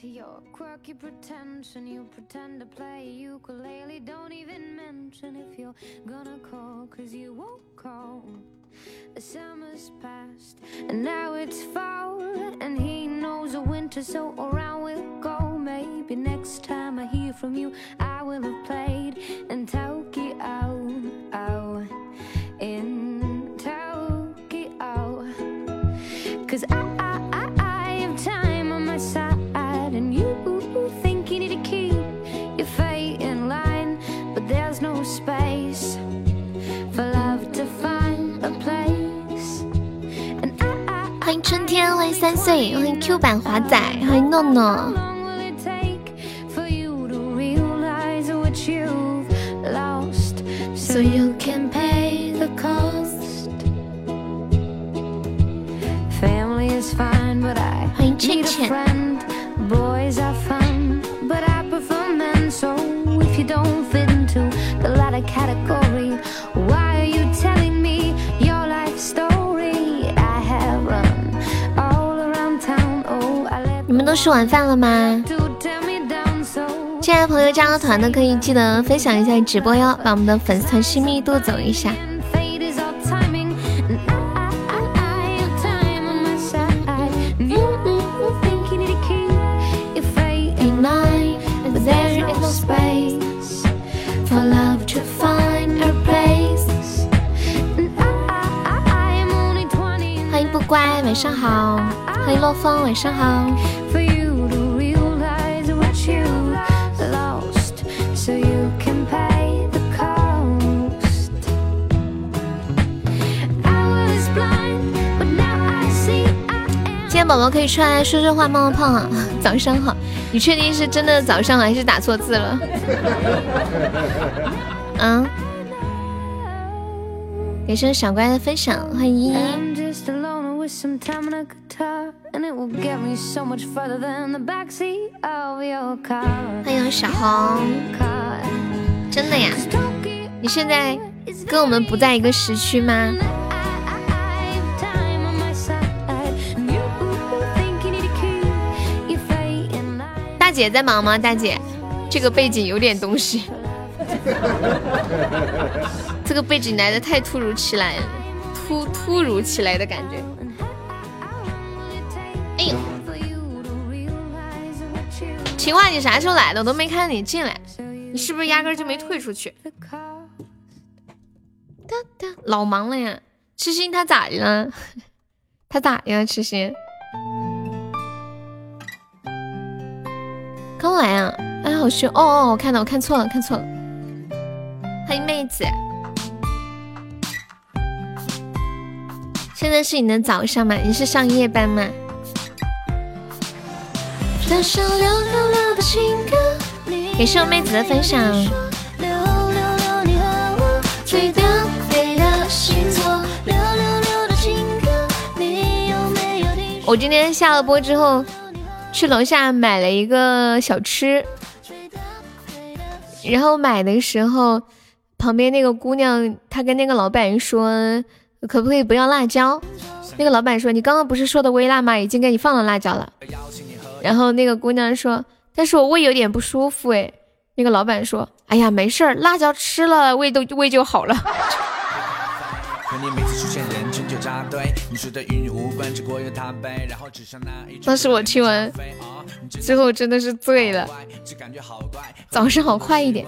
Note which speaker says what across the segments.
Speaker 1: to your quirky pretension. You pretend to play ukulele, don't even mention if you're gonna call, cause you won't call. The summer's past, and now it's fall, and he knows the winter, so around we'll go. Maybe next time I hear from you, I will have played in Tokyo.
Speaker 2: 天，欢迎三岁，欢迎 Q 版华仔，欢迎诺诺。
Speaker 1: So you can pay the cost? Family is fine, but I
Speaker 2: 欢迎倩
Speaker 1: need a。friend. Boys are fun, but I prefer men. So if you don't fit into the latter category,
Speaker 2: 都吃晚饭了吗进来的朋友加了团的可以记得分享一下直播哟，把我们的粉丝团新密度走一下。
Speaker 1: and fate is all timing. And I, I, I have time on my side. And you think you need to keep your fate in line, but there is no space for love to find a place. And I, I, I am only 20.
Speaker 2: 欢迎不乖，晚上好。欢迎洛风，晚上好。宝宝可以出来说说话、冒冒泡啊！早上好，你确定是真的早上还是打错字了？嗯，感谢小乖的分享，欢迎依依。欢迎小红.真的呀？你现在跟我们不在一个时区吗？姐在忙吗？大姐，这个背景有点东西，这个背景来的太突如其来了，突突如其来的感觉。哎呦秦话，你啥时候来的？我都没看你进来，你是不是压根就没退出去？老忙了呀。痴心他咋的了？他咋的呀？痴心，刚来啊？哎，好凶！哦哦，我看到，我看错了，看错了。欢迎妹子，现在是你的早上吗？你是上夜班吗？这首六六六的情歌，感谢我妹子的分享。
Speaker 1: 我
Speaker 2: 今天下了播之后，去楼下买了一个小吃，然后买的时候，旁边那个姑娘她跟那个老板说，可不可以不要辣椒？那个老板说，你刚刚不是说的微辣吗？已经给你放了辣椒了。然后那个姑娘说，但是我胃有点不舒服哎。那个老板说，哎呀，没事儿，辣椒吃了胃都胃就好了。
Speaker 3: 可你每次出现人群就扎堆，你说的云无关，只过有他背，然后只剩那一
Speaker 2: 当时我听完之后真的是醉了，早上好快一点。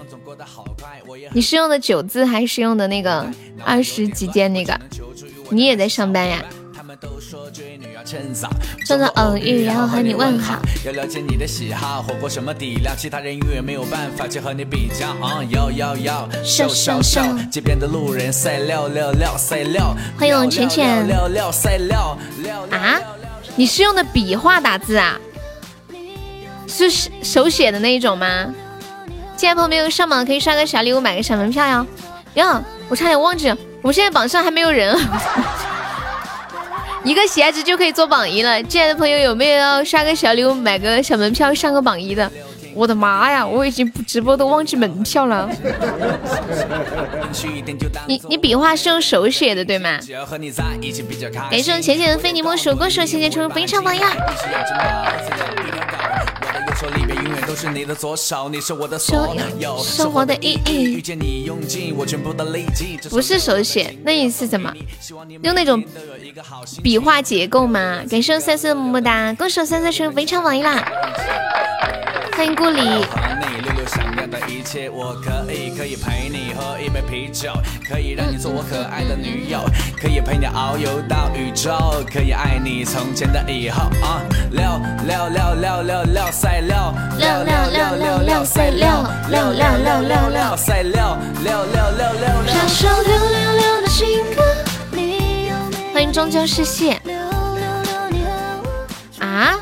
Speaker 2: 你是用的九字还是用的那个二十几件那个？你也在上班呀？
Speaker 3: 都说追女要趁早，
Speaker 2: 做个偶遇，然后和你问好。
Speaker 3: 要了解你的喜好，火锅什么底料，其他人永远没有办法去和你比较。啊，要要要，
Speaker 2: 瘦瘦瘦
Speaker 3: 街边的路人赛料料料赛料，
Speaker 2: 欢迎我浅浅
Speaker 3: 六六赛六六
Speaker 2: 啊？你是用的笔画打字啊？是手手写的那一种吗？进来朋友没有上榜可以刷个小礼物，买个小门票哟。哟，我差点忘记了，我们现在榜上还没有人。一个鞋子就可以做榜一了，进来的朋友有没有要刷个小礼物、买个小门票上个榜一的？我的妈呀，我已经不直播都忘记门票了。你你笔画是用手写的对吗？感谢我浅浅的非你莫属，恭喜我浅浅成为非常榜样。
Speaker 3: 都是你的左手，你是我的所有
Speaker 2: 生活的意义。
Speaker 3: 遇见你，用尽我全部的力气。
Speaker 2: 不是手写，那你是怎么？用那种笔画结构吗？感谢三三么么哒，恭喜三三成非常满意啦！欢迎顾里。我可以可以陪你喝一杯啤酒，可以让你做我可爱的女友，可以陪你遨游到宇宙，可以爱你从前的以后啊！六六六六六六赛六六六六六六赛六六六六六六赛六六六六六六。唱首六六六的情歌。欢迎终究是谢。啊？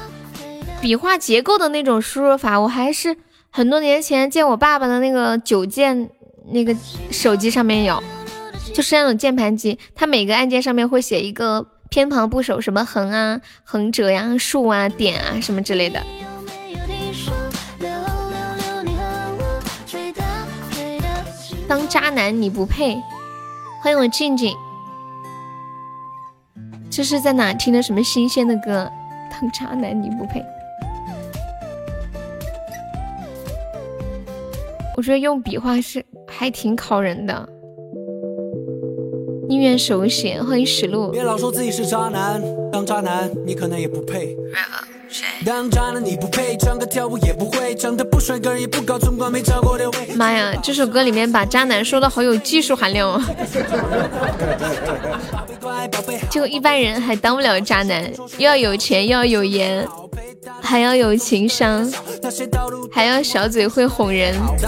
Speaker 2: 笔画结构的那种输入法，我还是。很多年前见我爸爸的那个九键那个手机上面有，就是那种键盘机，它每个按键上面会写一个偏旁部首，什么横啊、横折呀、竖啊、点啊什么之类的。当渣男你不配，欢迎我静静。这是在哪听的什么新鲜的歌？当渣男你不配。我觉得用笔画是还挺考人的。宁愿手写，欢迎实录。别老说自己是渣男，当渣男你可能也不配。当渣男你不配，唱歌跳舞也不会，长得不帅，个人也不高，总管没找过的位。妈呀，这首歌里面把渣男说的好有技术含量哦。就 一般人还当不了渣男，又要有钱，又要有颜。还要有情商，还要小嘴会哄人。这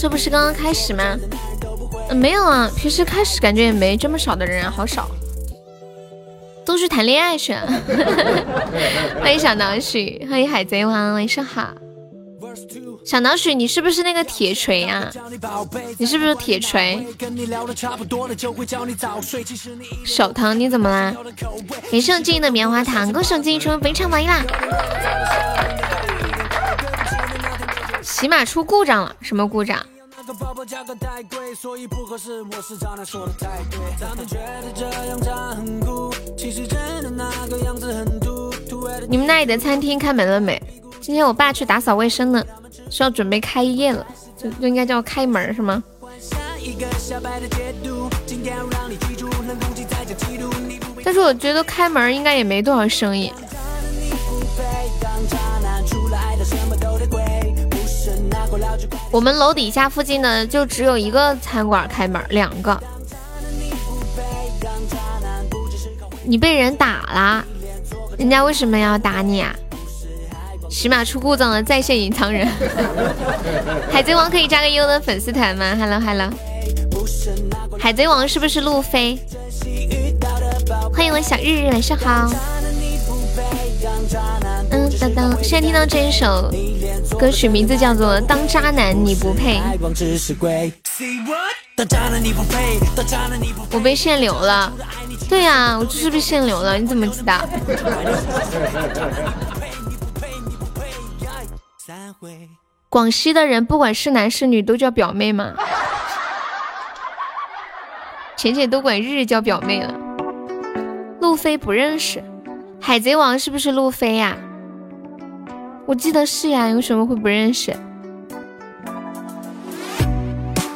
Speaker 2: 这不是刚刚开始吗？没有啊，平时开始感觉也没这么少的人，好少，都去谈恋爱去了。欢迎小脑许，欢迎海贼王，晚上好。小脑鼠，你是不是那个铁锤啊？你是不是铁锤？小唐，你怎么啦？给上静的棉花糖，恭喜静成非常满意啦！起码出故障了，什么故障？你们那里的餐厅开门了没？今天我爸去打扫卫生呢，是要准备开业了，就就应该叫开门是吗？但是我觉得开门应该也没多少生意。我们楼底下附近的就只有一个餐馆开门，两个。你被人打了，人家为什么要打你啊？起码出故障了，在线隐藏人。海贼王可以加个优的粉丝团吗？Hello Hello，海贼王是不是路飞？欢迎我小日日，晚上好。当当，现在听到这一首歌曲，名字叫做《当渣男你不配》。我被限流了。对呀，我就是被限流了，你怎么知道？广西的人不管是男是女都叫表妹吗？浅浅都管日日叫表妹了。路飞不认识，海贼王是不是路飞呀？我记得是呀，为什么会不认识？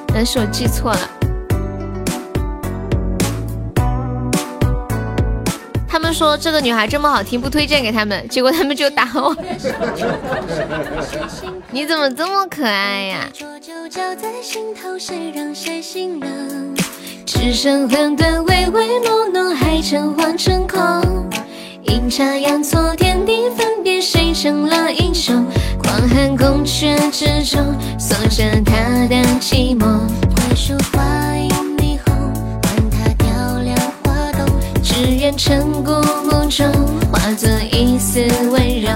Speaker 2: 但是我记错了。他们说这个女孩这么好听，不推荐给他们，结果他们就打我。你怎么这么可爱呀？只剩混沌唯唯诺诺，还成换成空。阴差阳错，天地分别，谁成了英雄？广寒宫阙之中，锁着她的寂寞。桂树花映霓虹，管他雕梁画栋，只愿晨鼓暮钟，化作一丝温柔。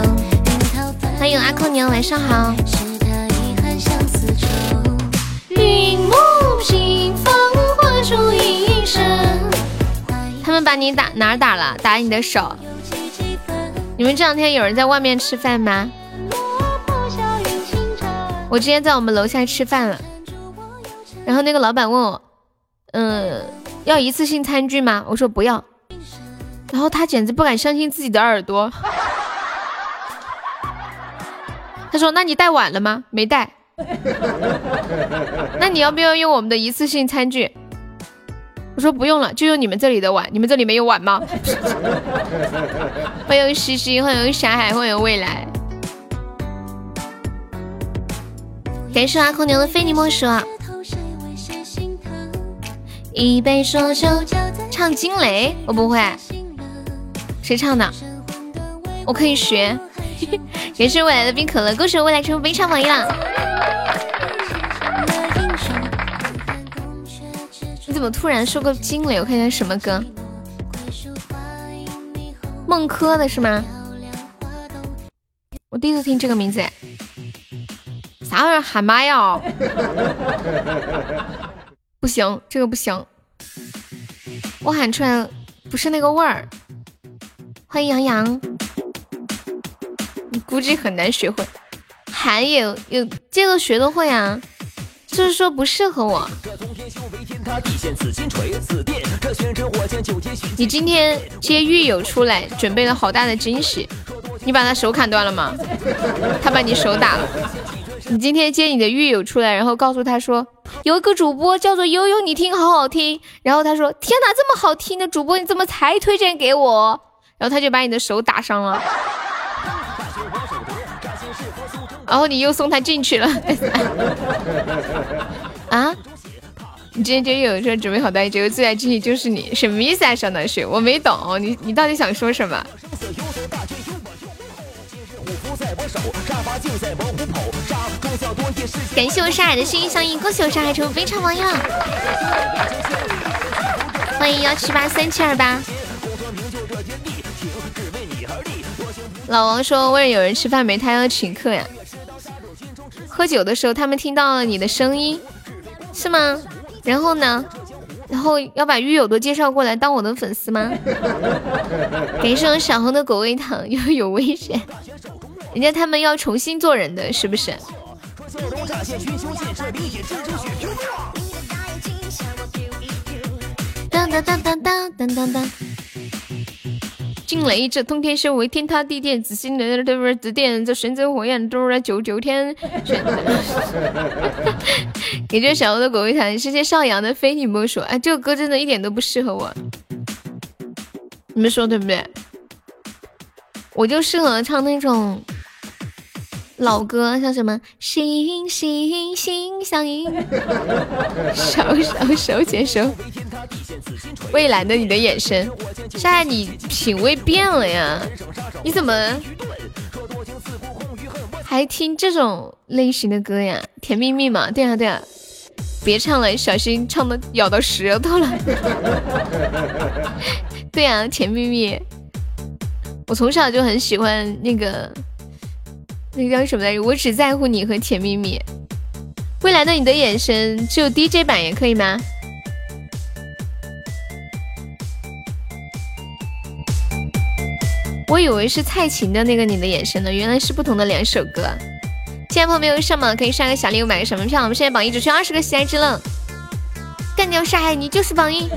Speaker 2: 欢迎阿空娘，晚上好。是他
Speaker 4: 遗憾相思愁，
Speaker 2: 云母屏风化作一生。
Speaker 4: 他
Speaker 2: 们把你打哪儿打了？打你的手。你们这两天有人在外面吃饭吗？我今天在我们楼下吃饭了，然后那个老板问我，嗯，要一次性餐具吗？我说不要，然后他简直不敢相信自己的耳朵，他说：“那你带碗了吗？”没带。那你要不要用我们的一次性餐具？我说不用了，就用你们这里的碗。你们这里没有碗吗？欢迎西西，欢迎小海，欢迎未来。感谢阿空牛的非你莫属。一杯浊酒，唱惊雷，我不会。谁唱的？我可以学。感谢未来的冰可乐，恭喜未来成为非常榜一了。怎么突然说个惊雷？我看一下什么歌？孟轲的是吗？我第一次听这个名字。啥玩意儿喊麦呀？不行，这个不行。我喊出来不是那个味儿。欢迎杨洋，你估计很难学会。喊也有这个学得会啊，就是说不适合我。你今天接狱友出来，准备了好大的惊喜。你把他手砍断了吗？他把你手打了。你今天接你的狱友出来，然后告诉他说，有一个主播叫做悠悠，你听好好听。然后他说，天哪，这么好听的主播，你怎么才推荐给我？然后他就把你的手打伤了。然后你又送他进去了。啊？你今天接狱友说准备好大结果最大惊喜就是你，什么意思啊，小暖水？我没懂，你你到底想说什么？感谢我沙海的声音相印，恭喜我沙海成为非常榜一了！欢迎幺七八三七二八。老王说为了有人吃饭没他要请客呀。喝酒的时候他们听到了你的声音，是吗？然后呢？然后要把狱友都介绍过来当我的粉丝吗？感谢我小红的狗味糖，又 有危险。人家他们要重新做人的是不是？当当当当当当当当！惊雷这通天修为，天塌地陷，紫金雷对不对？紫电这神真火焰都是九九天。感谢小欧的果味糖，是些少阳的非你莫属。哎，这个歌真的一点都不适合我，你们说对不对？我就适合唱那种。老歌像什么心心心相印，手手手牵手，蔚蓝的你的眼神，现在你品味变了呀？你怎么还听这种类型的歌呀？甜蜜蜜嘛，对啊对啊，别唱了，小心唱的咬到舌头了。对啊，甜蜜蜜，我从小就很喜欢那个。那个叫什么来着？我只在乎你和甜蜜蜜。未来的你的眼神只有 DJ 版也可以吗？我以为是蔡琴的那个你的眼神呢，原来是不同的两首歌。现在朋友没有上榜，可以刷个小礼物，买个什么票？我们现在榜一只需要二十个喜爱之乐。干掉沙海，你就是榜一。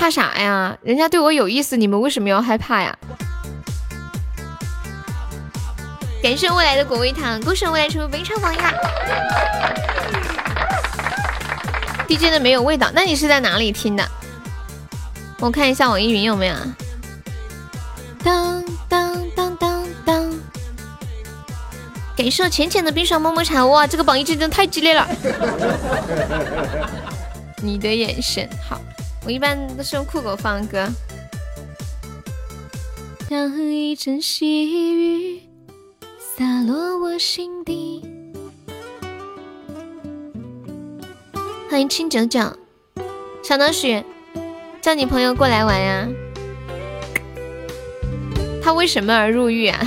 Speaker 2: 怕啥呀？人家对我有意思，你们为什么要害怕呀？感谢未来的果味糖，恭喜未来成为非常榜一！DJ 的没有味道，那你是在哪里听的？我看一下网易云有没有。当当当当当！感谢浅浅的冰爽么么茶，哇，这个榜一竞争太激烈了！你的眼神好。我一般都是用酷狗放歌。当一阵细雨洒落我心底。欢迎青九九，小脑许，叫你朋友过来玩呀。他为什么而入狱啊？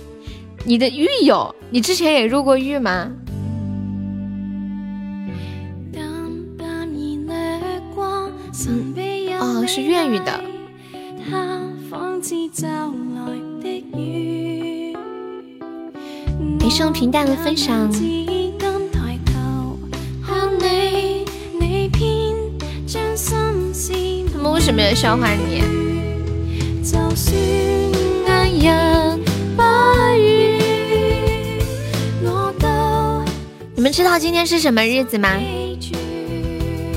Speaker 2: 你的狱友，你之前也入过狱吗？哦，是粤语的。没什么平淡的分享。他们为什么要笑话你？你们知道今天是什么日子吗？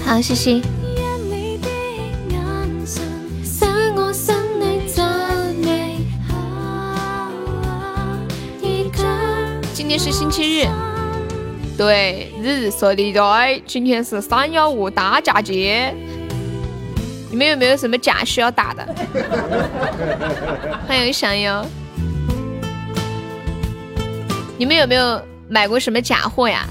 Speaker 2: 好，谢谢。今天是星期日，对，日说的对，今天是三幺五打假节。你们有没有什么假需要打的？欢迎想友。你们有没有？买过什么假货呀？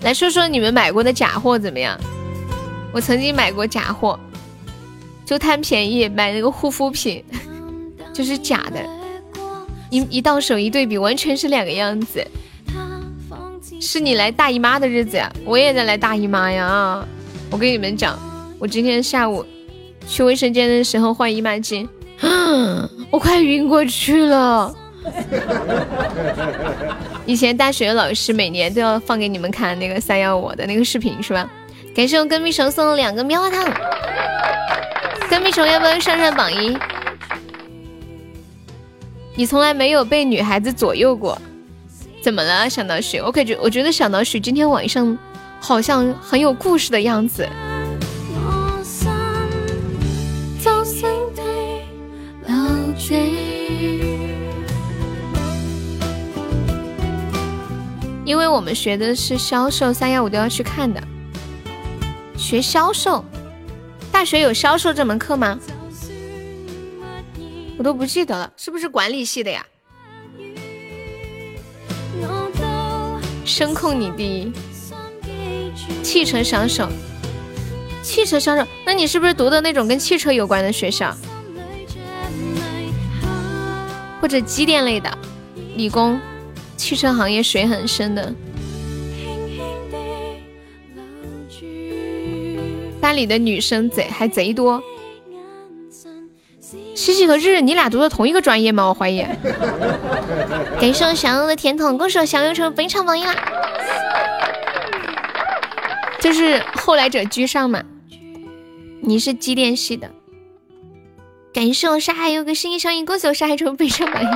Speaker 2: 来说说你们买过的假货怎么样？我曾经买过假货，就贪便宜买那个护肤品，就是假的，一一到手一对比，完全是两个样子。是你来大姨妈的日子呀，我也在来大姨妈呀。我跟你们讲，我今天下午去卫生间的时候换姨妈巾。我快晕过去了。以前大学老师每年都要放给你们看那个三幺五的那个视频是吧？感谢我跟屁虫送了两个棉花糖。跟屁虫要不要上上榜一？你从来没有被女孩子左右过，怎么了，小脑许？我感觉我觉得小脑许今天晚上好像很有故事的样子。因为我们学的是销售，三幺五都要去看的。学销售，大学有销售这门课吗？我都不记得了，是不是管理系的呀？声控你第一，汽车销售，汽车销售，那你是不是读的那种跟汽车有关的学校？或者机电类的，理工，汽车行业水很深的。班里的女生贼还贼多。西西和日日，你俩读的同一个专业吗？我怀疑。感谢我小优的甜筒，恭喜我小优成本场榜一啦！就是后来者居上嘛。你是机电系的。感谢我沙海有个声音相印，恭喜我沙海成非常榜一。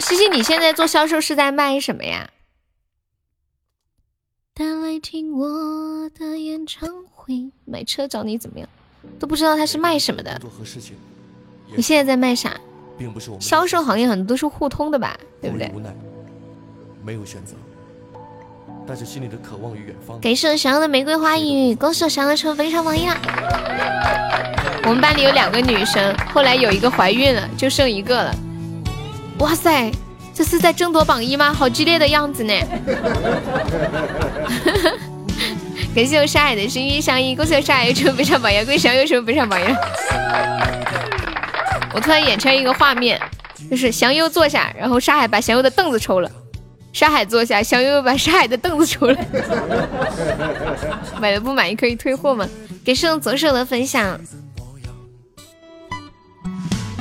Speaker 2: 西西，你现在做销售是在卖什么呀？来听我的演唱会，买车找你怎么样？都不知道他是卖什么的。你现在在卖啥？销售行业很多都是互通的吧，对不对？没有选择。带着心里的渴望与远方。感谢我想要的玫瑰花语，恭喜我想要成非常榜一啦！我们班里有两个女生，后来有一个怀孕了，就剩一个了。哇塞，这是在争夺榜一吗？好激烈的样子呢！感谢我沙海的心意相印，恭喜我沙海成非常榜样，恭喜小优成非常榜样。我突然眼前一个画面，就是祥优坐下，然后沙海把祥优的凳子抽了。沙海坐下，小悠又把沙海的凳子抽了。买的不满意可以退货吗？给圣左手的分享。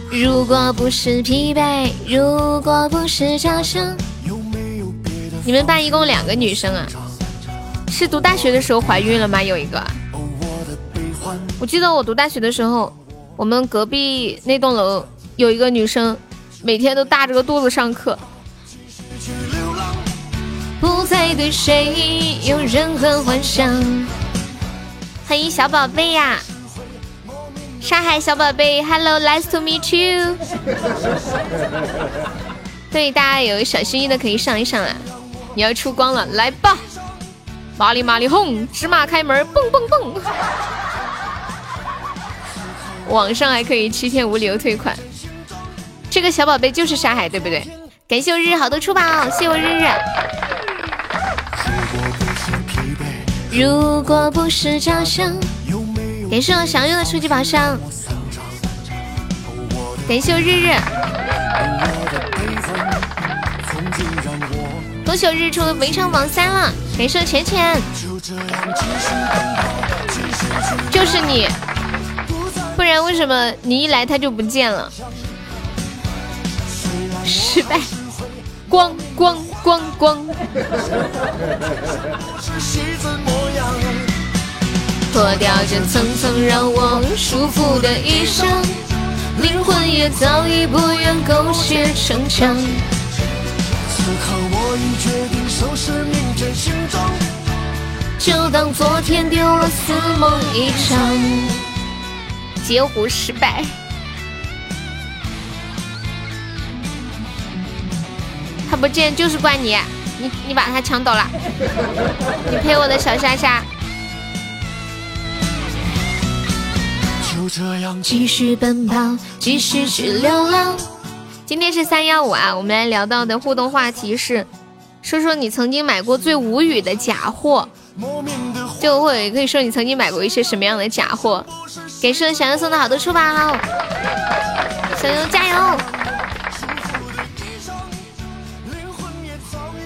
Speaker 2: 如果不是疲惫，如果不是掌声。你们班一共两个女生啊？是读大学的时候怀孕了吗？有一个。我记得我读大学的时候，我们隔壁那栋楼有一个女生，每天都大着个肚子上课。不再对谁有任何幻想。欢迎小宝贝呀，上海小宝贝，Hello，nice to meet you。对，大家有小心意的可以上一上啊。你要出光了，来吧！麻利麻利哄，芝麻开门，蹦蹦蹦。网上还可以七天无理由退款。这个小宝贝就是沙海，对不对？感谢我日日好多出宝，谢谢我日日。如果不是假象，感谢我小优的初级宝箱，感谢我日日，恭喜我日出围场榜三了，感谢浅浅，就是你，不然为什么你一来他就不见了？失败，咣咣咣咣。脱掉这层层让我束缚的衣裳，灵魂也早已不愿狗血成墙。此刻我已决定收拾明天行装，就当昨天丢了似梦一场。截胡失败，他不见就是怪你，你你把他抢走了，你陪我的小莎莎。就这样继续奔跑，继续去流浪。今天是三幺五啊，我们来聊到的互动话题是，说说你曾经买过最无语的假货。就会也可以说你曾经买过一些什么样的假货。给生小优送的好多出宝，小优加油！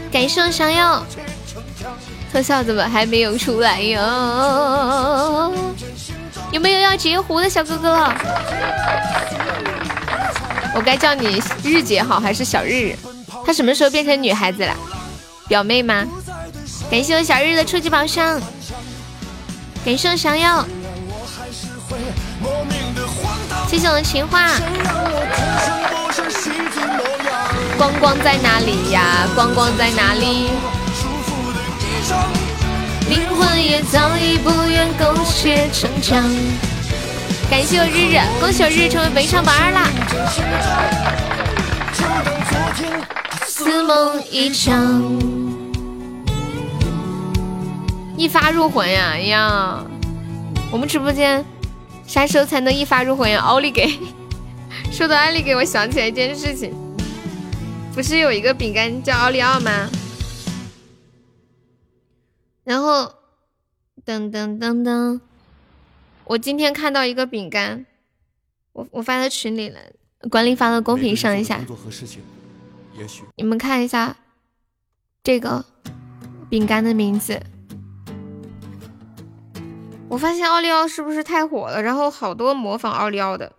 Speaker 2: 感谢小优，特效怎么还没有出来哟？有没有要截胡的小哥哥？我该叫你日姐好还是小日？她什么时候变成女孩子了？表妹吗？感谢我小日的初级宝箱，感谢我小耀，谢谢我的情话。光光在哪里呀？光光在哪里？灵魂也早已不愿苟且成长。感谢我日日，恭喜我日日成为本场榜二啦！似梦一场，一发入魂呀！哎呀，我们直播间啥时候才能一发入魂呀？奥利给！说到奥利给，我想起来一件事情，不是有一个饼干叫奥利奥吗？然后，噔噔噔噔，我今天看到一个饼干，我我发到群里了，管理发到公屏上一下。你们看一下这个饼干的名字。我发现奥利奥是不是太火了？然后好多模仿奥利奥的，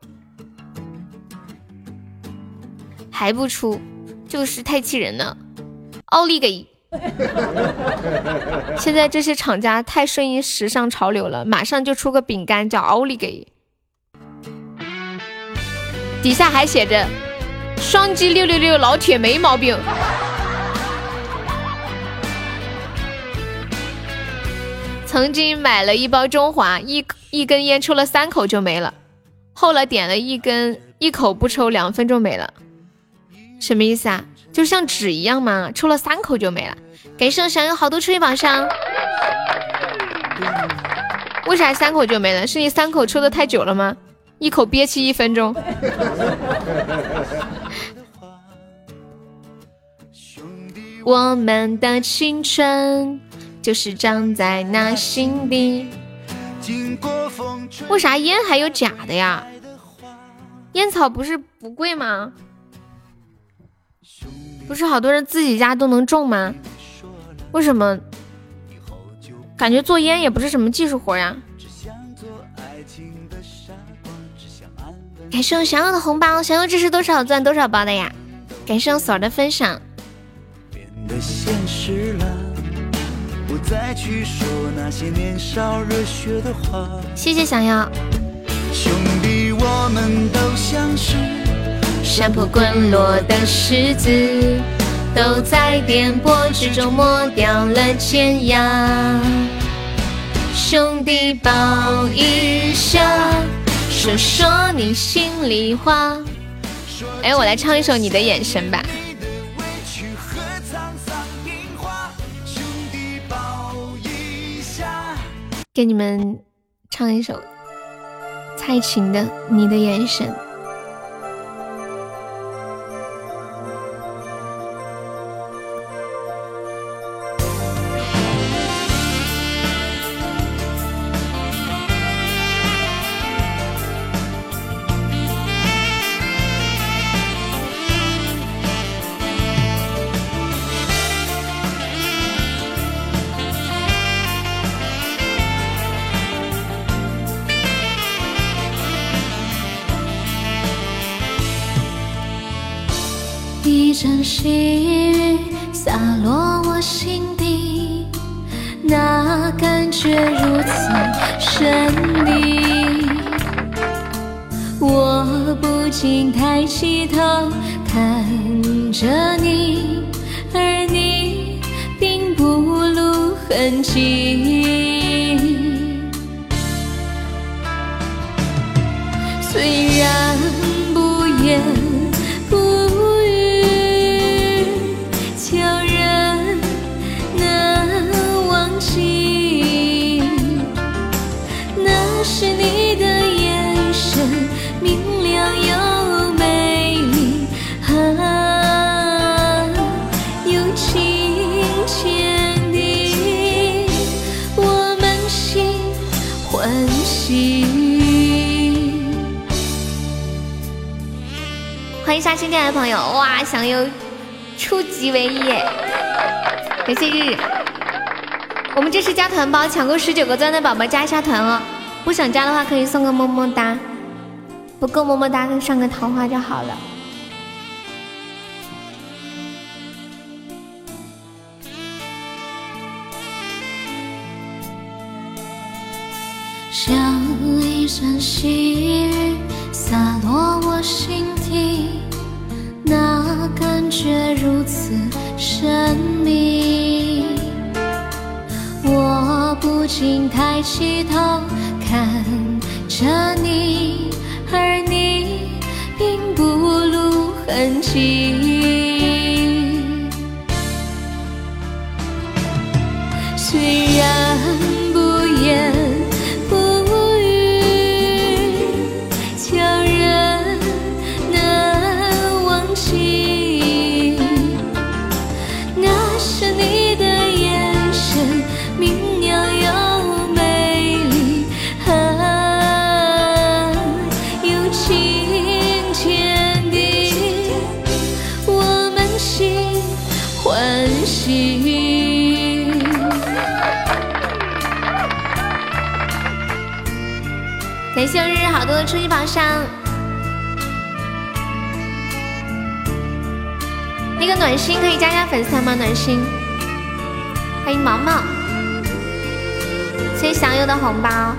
Speaker 2: 还不出，就是太气人了。奥利给。现在这些厂家太顺应时尚潮流了，马上就出个饼干叫奥利给，底下还写着“双击六六六，老铁没毛病”。曾经买了一包中华，一一根烟抽了三口就没了，后来点了一根，一口不抽，两分钟没了，什么意思啊？就像纸一样吗，抽了三口就没了。感谢我小优好多初级宝箱。为啥三口就没了？是你三口抽的太久了吗？一口憋气一分钟。我们的青春就是长在那心底。为啥烟还有假的呀？烟草不是不贵吗？不是好多人自己家都能种吗？为什么？感觉做烟也不是什么技术活呀。感谢我想要的红包，想要这是多少钻多少包的呀？感谢我锁儿的分享。谢谢想要。兄弟，我们都像是。山坡滚落的石子，都在颠簸之中磨掉了尖牙。兄弟抱一下，说说你心里话。哎，我来唱一首《你的眼神》吧。给你们唱一首蔡琴的《你的眼神》。却如此神秘。我不禁抬起头看着你，而你并不露痕迹。虽然不言
Speaker 5: 新进来的朋友，哇，享有初级唯一！感谢日日，我们这是加团包，抢够十九个钻的宝宝加一下团哦。不想加的话可以送个么么哒，不够么么哒就上个桃花就好了。
Speaker 2: 像一阵细雨洒落我心底，那感觉如此神秘。我不禁抬起头看着你，而你并不露痕迹。
Speaker 5: 谢日日好多的初级宝箱，那个暖心可以加加粉丝团吗？暖心，欢迎毛毛，谢谢祥友的红包，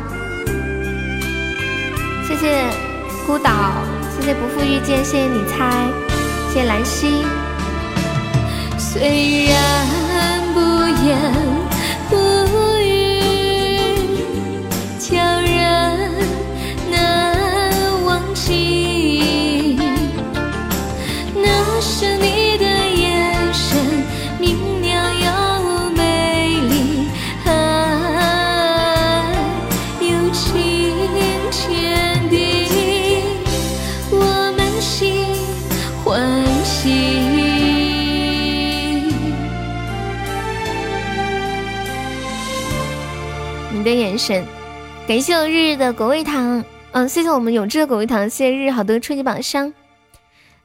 Speaker 5: 谢谢孤岛，谢谢不负遇见，谢谢你猜，谢谢兰溪，
Speaker 2: 虽然不言你。那是你的眼神，明亮又美丽，啊，有情千滴，我们心欢喜。
Speaker 5: 你的眼神，感谢我日日的果味糖，嗯，谢谢我们永志的果味糖，谢谢日好多初级榜上。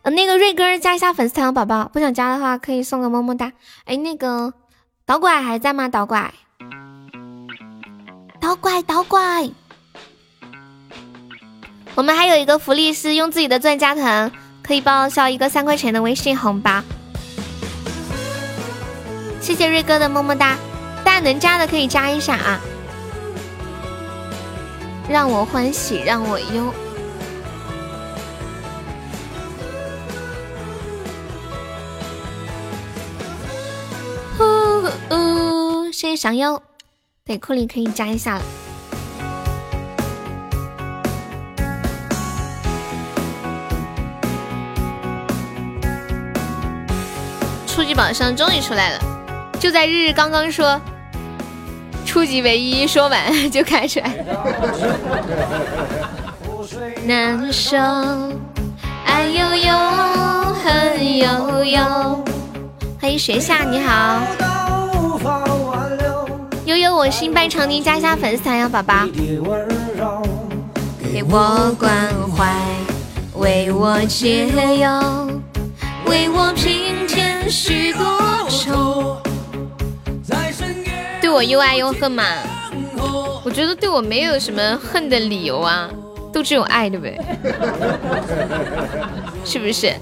Speaker 5: 呃，那个瑞哥加一下粉丝团，宝宝不想加的话可以送个么么哒。哎，那个导拐还在吗？导拐，导拐，导拐。我们还有一个福利是用自己的钻加团，可以报销一个三块钱的微信红包。谢谢瑞哥的么么哒，大家能加的可以加一下啊。让我欢喜让我忧。呜呜，谢谢祥优，对，库里可以加一下了。初级宝箱终于出来了，就在日日刚刚说初级唯一说完 就开出来。难受，爱悠悠，恨悠悠。欢迎学夏，你好。悠悠，我心伴长宁，加一下粉丝团呀，宝宝。给我关怀，为我解忧，为我平添许多愁。对我又爱又恨嘛？我觉得对我没有什么恨的理由啊，都只有爱，对不对？是不是？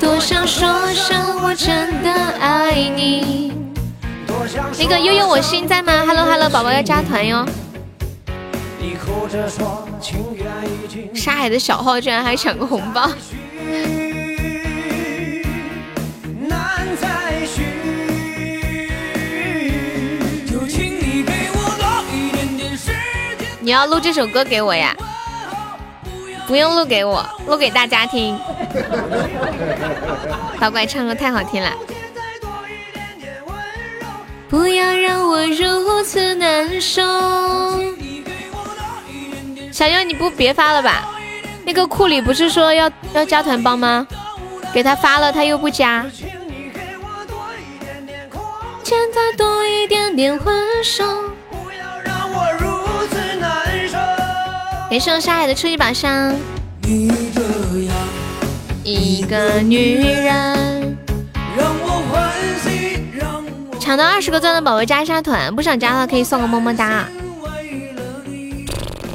Speaker 2: 多想说声我真的爱你。那个悠悠，我心在吗？Hello Hello，宝宝要加团哟。沙海的小号居然还抢个红包。你要录这首歌给我呀？不用录给我，录给大家听。老怪唱歌太好听了。不要让我如此难受。小优，你不别发了吧？那个库里不是说要要加团包吗？给他发了，他又不加。欠他多一点点温柔。感谢我沙海的初一宝箱。一个女人。抢到二十个钻的宝宝加一下团，不想加的话可以送个么么哒。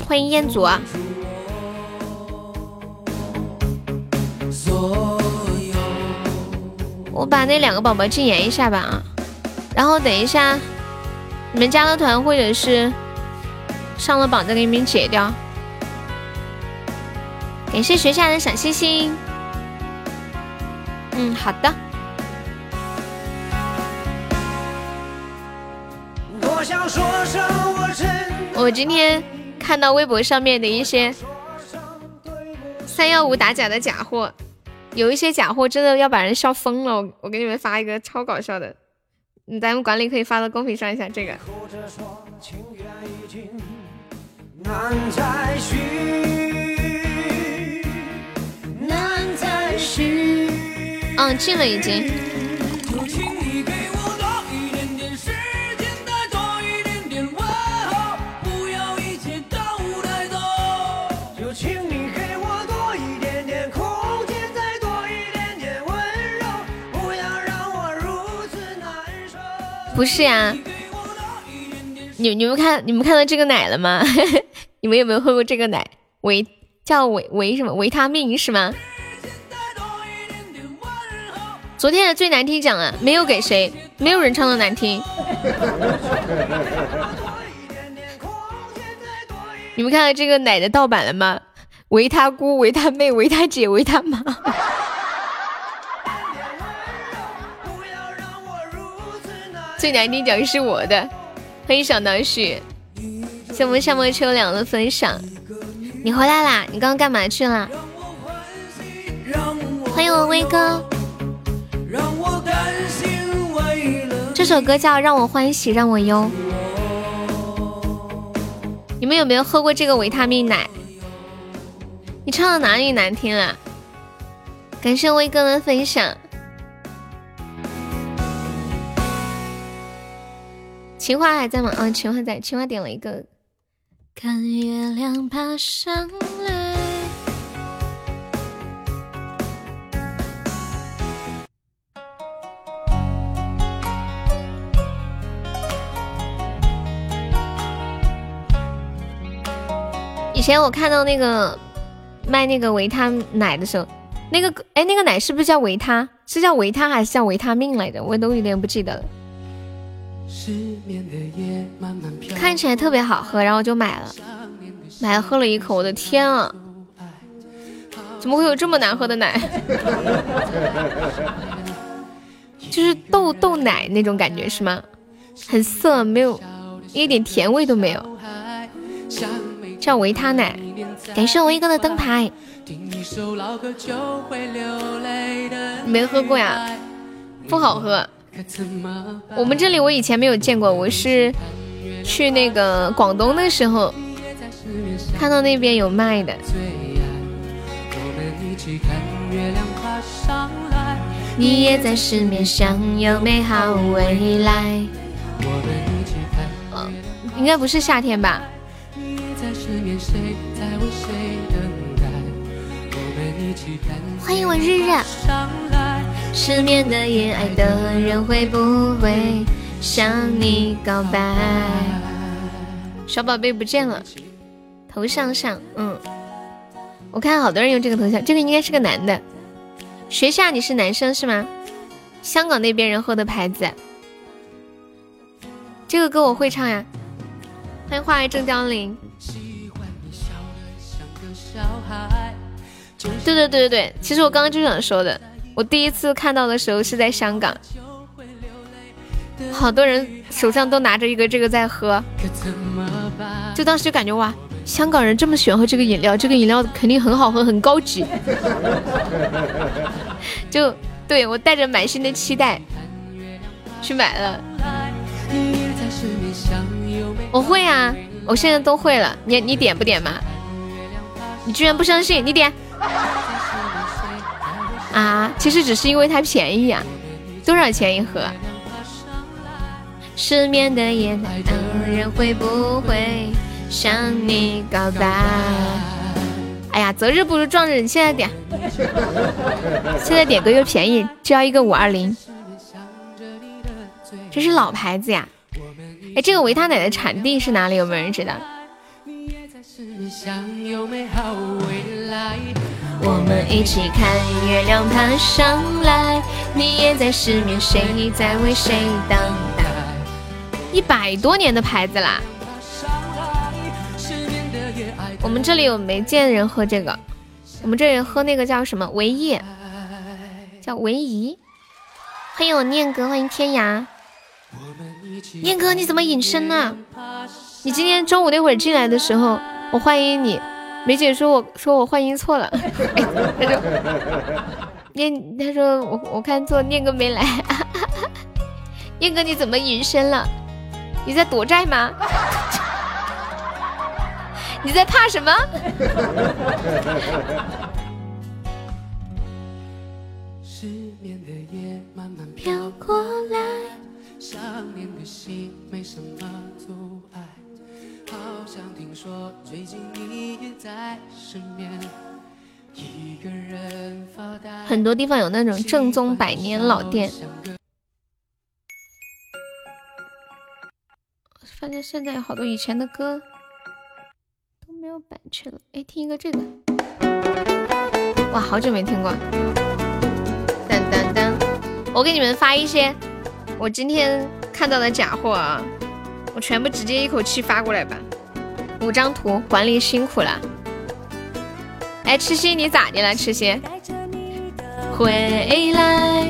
Speaker 2: 欢迎彦祖啊。我把那两个宝宝禁言一下吧啊，然后等一下你们加了团或者是上了榜再给你们解掉。感谢学下的小星星。嗯，好的。我今天看到微博上面的一些三幺五打假的假货，有一些假货真的要把人笑疯了。我我给你们发一个超搞笑的，咱们管理可以发到公屏上一下这个。嗯，进了已经。不是呀，你你们看你们看到这个奶了吗？你们有没有喝过这个奶？维叫维维什么维他命是吗？昨天的最难听奖啊，没有给谁，没有人唱的难听。你们看到这个奶的盗版了吗？维他姑、维他妹、维他姐、维他妈。最难听奖是我的，欢迎小脑雪，谢我们夏末秋凉的分享。你回来啦？你刚刚干嘛去了？欢迎我威哥。这首歌叫《让我欢喜让我忧》，你们有没有喝过这个维他命奶？你唱的哪里难听了？感谢威哥的分享。情话还在吗？嗯，情话在。情话点了一个。看月亮爬上来。前我看到那个卖那个维他奶的时候，那个哎，那个奶是不是叫维他？是叫维他还是叫维他命来着？我都有点不记得了。看起来特别好喝，然后就买了，买了喝了一口，我的天啊！怎么会有这么难喝的奶？就是豆豆奶那种感觉是吗？很涩，没有一点甜味都没有。叫维他奶，感谢我一哥的灯牌。没喝过呀，不好喝。我们这里我以前没有见过，我是去那个广东的时候看到那边有卖的。你也在失眠，想有美好未来。嗯，应该不是夏天吧？欢迎我日日。失眠的夜，爱的人会不会向你告白？小宝贝不见了，头像上，嗯，我看好多人用这个头像，这个应该是个男的。学夏，你是男生是吗？香港那边人喝的牌子。这个歌我会唱呀。欢迎花儿正凋零。对对对对对，其实我刚刚就想说的，我第一次看到的时候是在香港，好多人手上都拿着一个这个在喝，就当时就感觉哇，香港人这么喜欢喝这个饮料，这个饮料肯定很好喝，很高级。就对我带着满心的期待去买了。我会啊，我现在都会了。你你点不点嘛？你居然不相信？你点。啊，其实只是因为它便宜啊，多少钱一盒？失眠的夜，那人会不会向你告白？哎呀，择日不如撞日，你现在点，现在点歌又便宜，只要一个五二零。这是老牌子呀。哎，这个维他奶的产地是哪里？有没有人知道？我们一起看月亮爬上来，你也在失眠，谁在为谁等待？一百多年的牌子啦！我们这里有没见人喝这个？我们这里喝那个叫什么？维叶，叫维怡。欢迎我念哥，欢迎天涯。念哥，你怎么隐身呢？你今天中午那会儿进来的时候，我欢迎你。梅姐说我说我换音错了，他说念他说我我看错，念哥没来。念哥你怎么隐身了？你在躲债吗？你在怕什么？失眠的夜慢慢飘过来。想念的心没什么好像听说最近你也在失眠，一个人发呆。很多地方有那种正宗百年老店。发现现在有好多以前的歌都没有版权了。哎，听一个这个，哇，好久没听过。当当当，我给你们发一些。我今天看到的假货啊，我全部直接一口气发过来吧。五张图，管理辛苦了。哎，痴心你咋的了？痴心，回来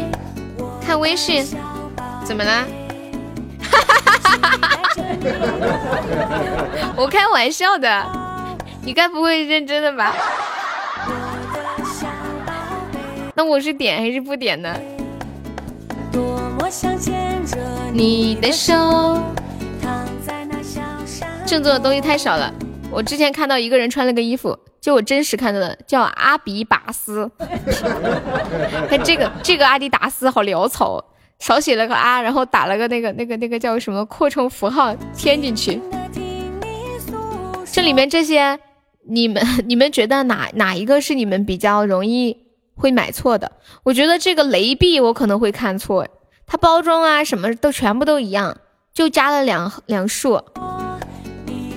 Speaker 2: 看微信，怎么了？哈哈哈哈哈哈！我开玩笑的，你该不会认真的吧？那我是点还是不点呢？你的手，正宗的东西太少了。我之前看到一个人穿了个衣服，就我真实看到的，叫阿比巴斯。他这个这个阿迪达斯好潦草，少写了个阿，然后打了个那个那个那个叫什么扩充符号添进去。这里面这些，你们你们觉得哪哪一个是你们比较容易会买错的？我觉得这个雷碧我可能会看错。它包装啊，什么都全部都一样，就加了两两束。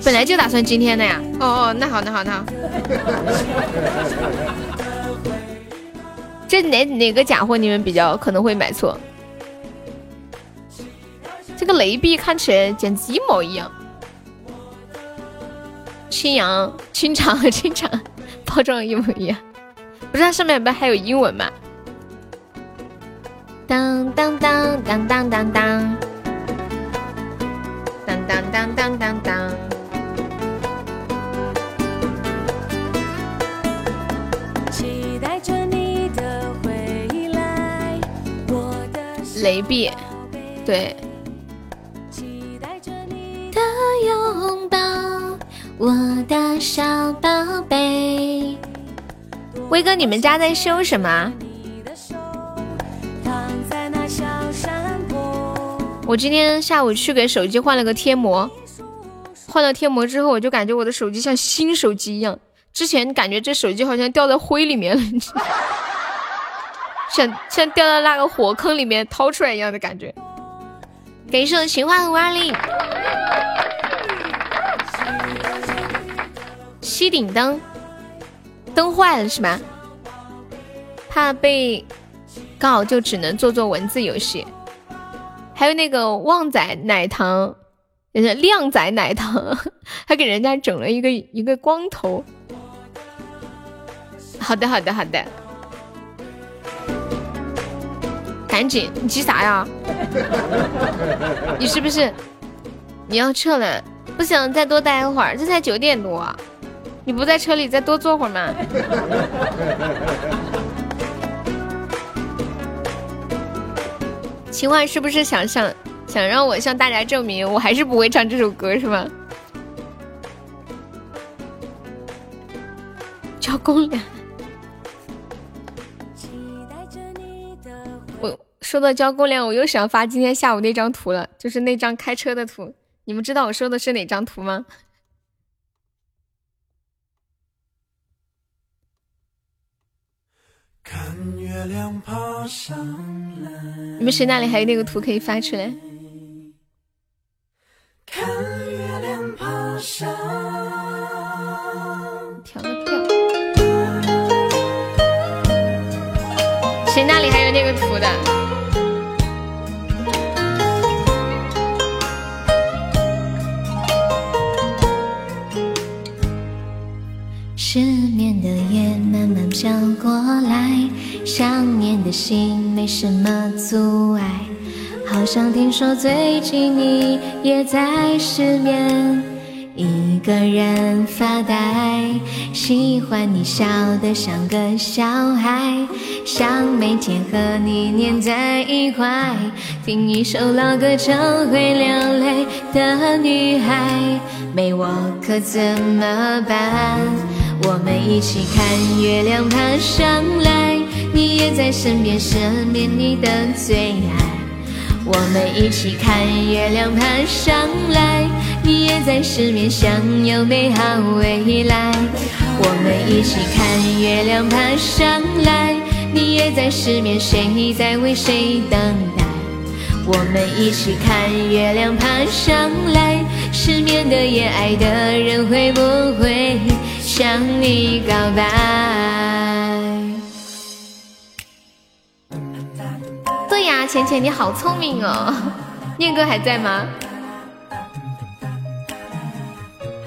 Speaker 2: 本来就打算今天的呀。哦哦，那好，那好，那好。这哪哪个假货你们比较可能会买错？这个雷碧看起来简直一模一样。清扬、清肠和清肠包装一模一样，不知道上面不还有英文吗？当当当当当当当，当当当当当当。雷碧，对。的拥抱，我的小宝贝。威哥，你们家在修什么？我今天下午去给手机换了个贴膜，换了贴膜之后，我就感觉我的手机像新手机一样。之前感觉这手机好像掉在灰里面了，像像掉到那个火坑里面掏出来一样的感觉。感谢我情话五二零。吸顶灯，灯坏了是吧？怕被告，就只能做做文字游戏。还有那个旺仔奶糖，人家靓仔奶糖，还给人家整了一个一个光头。好的，好的，好的。赶紧，你急啥呀？你是不是你要撤了？不想再多待一会儿，这才九点多。你不在车里再多坐会儿吗？秦淮是不是想想想让我向大家证明我还是不会唱这首歌是吗？交公粮。说到交公粮，我又想发今天下午那张图了，就是那张开车的图。你们知道我说的是哪张图吗？看月亮爬上来你们谁那里还有那个图可以发出来？调个调。谁那里还有那个图的？失眠的夜慢慢飘过来，想念的心没什么阻碍。好像听说最近你也在失眠，一个人发呆。喜欢你笑得像个小孩，想每天和你黏在一块，听一首老歌就会流泪的女孩，没我可怎么办？我们一起看月亮爬上来，你也在身边，身边你的最爱。我们一起看月亮爬上来，你也在失眠，想有美好未来。我们一起看月亮爬上来，你也在失眠，谁在为谁等待？我们一起看月亮爬上来，失眠的夜，爱的人会不会？向你告白。对呀，浅浅你好聪明哦。念哥还在吗？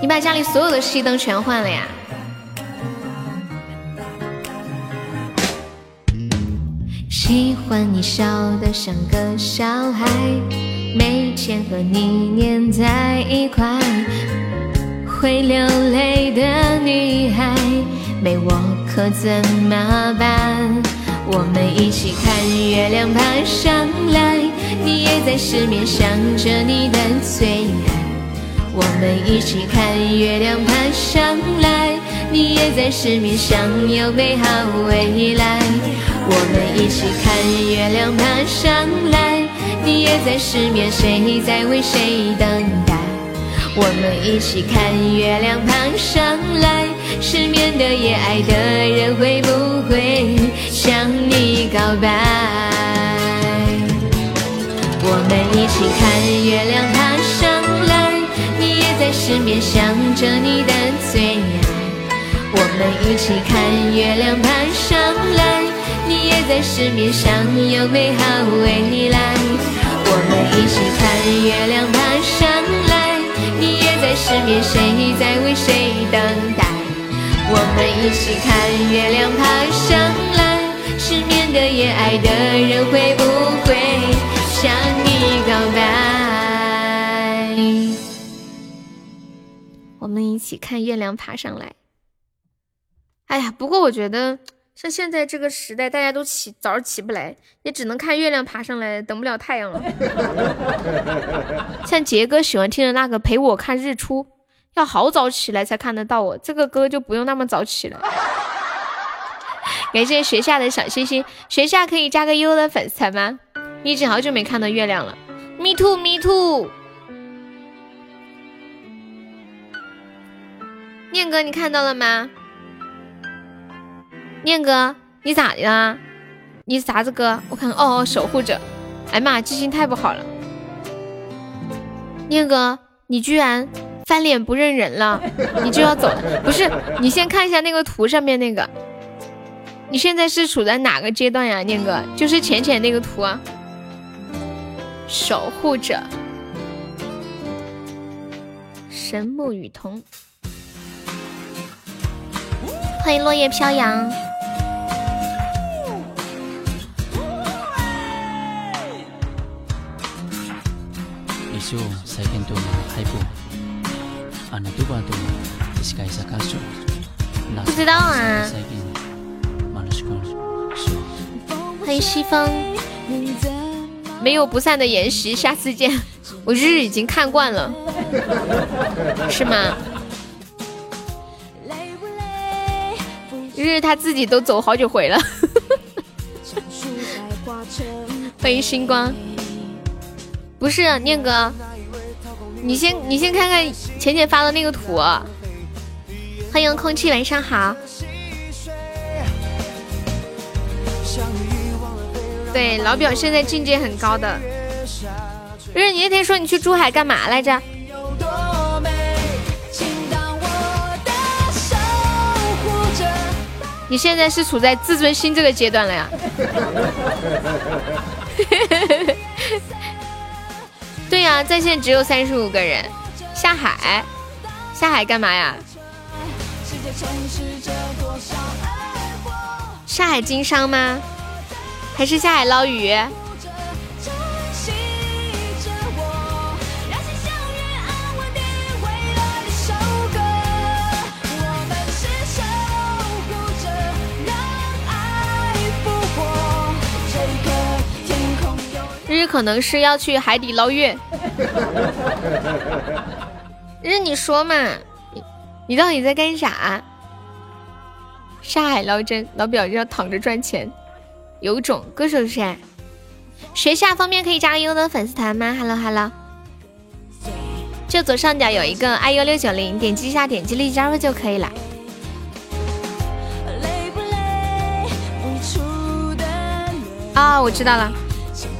Speaker 2: 你把家里所有的熄灯全换了呀？喜欢你笑得像个小孩，每天和你粘在一块。会流泪的女孩，没我可怎么办？我们一起看月亮爬上来，你也在失眠，想着你的最爱。我们一起看月亮爬上来，你也在失眠，想有美好未来。我们一起看月亮爬上来，你也在失眠，谁在为谁等待？我们一起看月亮爬上来，失眠的夜，爱的人会不会向你告白？我们一起看月亮爬上来，你也在失眠，想着你的最爱。我们一起看月亮爬上来，你也在失眠，想有美好未来。我们一起看月亮爬上来。在失眠，谁在为谁等待？我们一起看月亮爬上来。失眠的夜，爱的人会不会向你告白？我们一起看月亮爬上来。哎呀，不过我觉得。像现在这个时代，大家都起早上起不来，也只能看月亮爬上来，等不了太阳了。像杰哥喜欢听的那个《陪我看日出》，要好早起来才看得到我。这个歌就不用那么早起了。感谢学校的小星星，学校可以加个优的粉丝团吗？你已经好久没看到月亮了。Me too, me too。念哥，你看到了吗？念哥，你咋的啦？你啥子哥？我看看哦哦，守护者。哎妈，记性太不好了。念哥，你居然翻脸不认人了，你就要走？不是，你先看一下那个图上面那个，你现在是处在哪个阶段呀，念哥？就是浅浅那个图啊。守护者，神木雨桐，欢迎落叶飘扬。不知道啊。欢迎西风。没有不散的筵席，下次见。我日已经看惯了，是吗？日他自己都走好几回了。欢迎星光。不是念哥，你先你先看看浅浅发的那个图。欢迎空气，晚上好。对，老表现在境界很高的。不是你那天说你去珠海干嘛来着？你现在是处在自尊心这个阶段了呀？对呀，在线只有三十五个人。下海？下海干嘛呀？下海经商吗？还是下海捞鱼。日可能是要去海底捞月。日你说嘛，你到底在干啥？下海捞针，老表就要躺着赚钱。有种，歌手是谁？学下方便可以加优的粉丝团吗？Hello Hello，就左上角有一个 iu 六九零，点击一下，点击立即加入就可以了。啊，我知道了。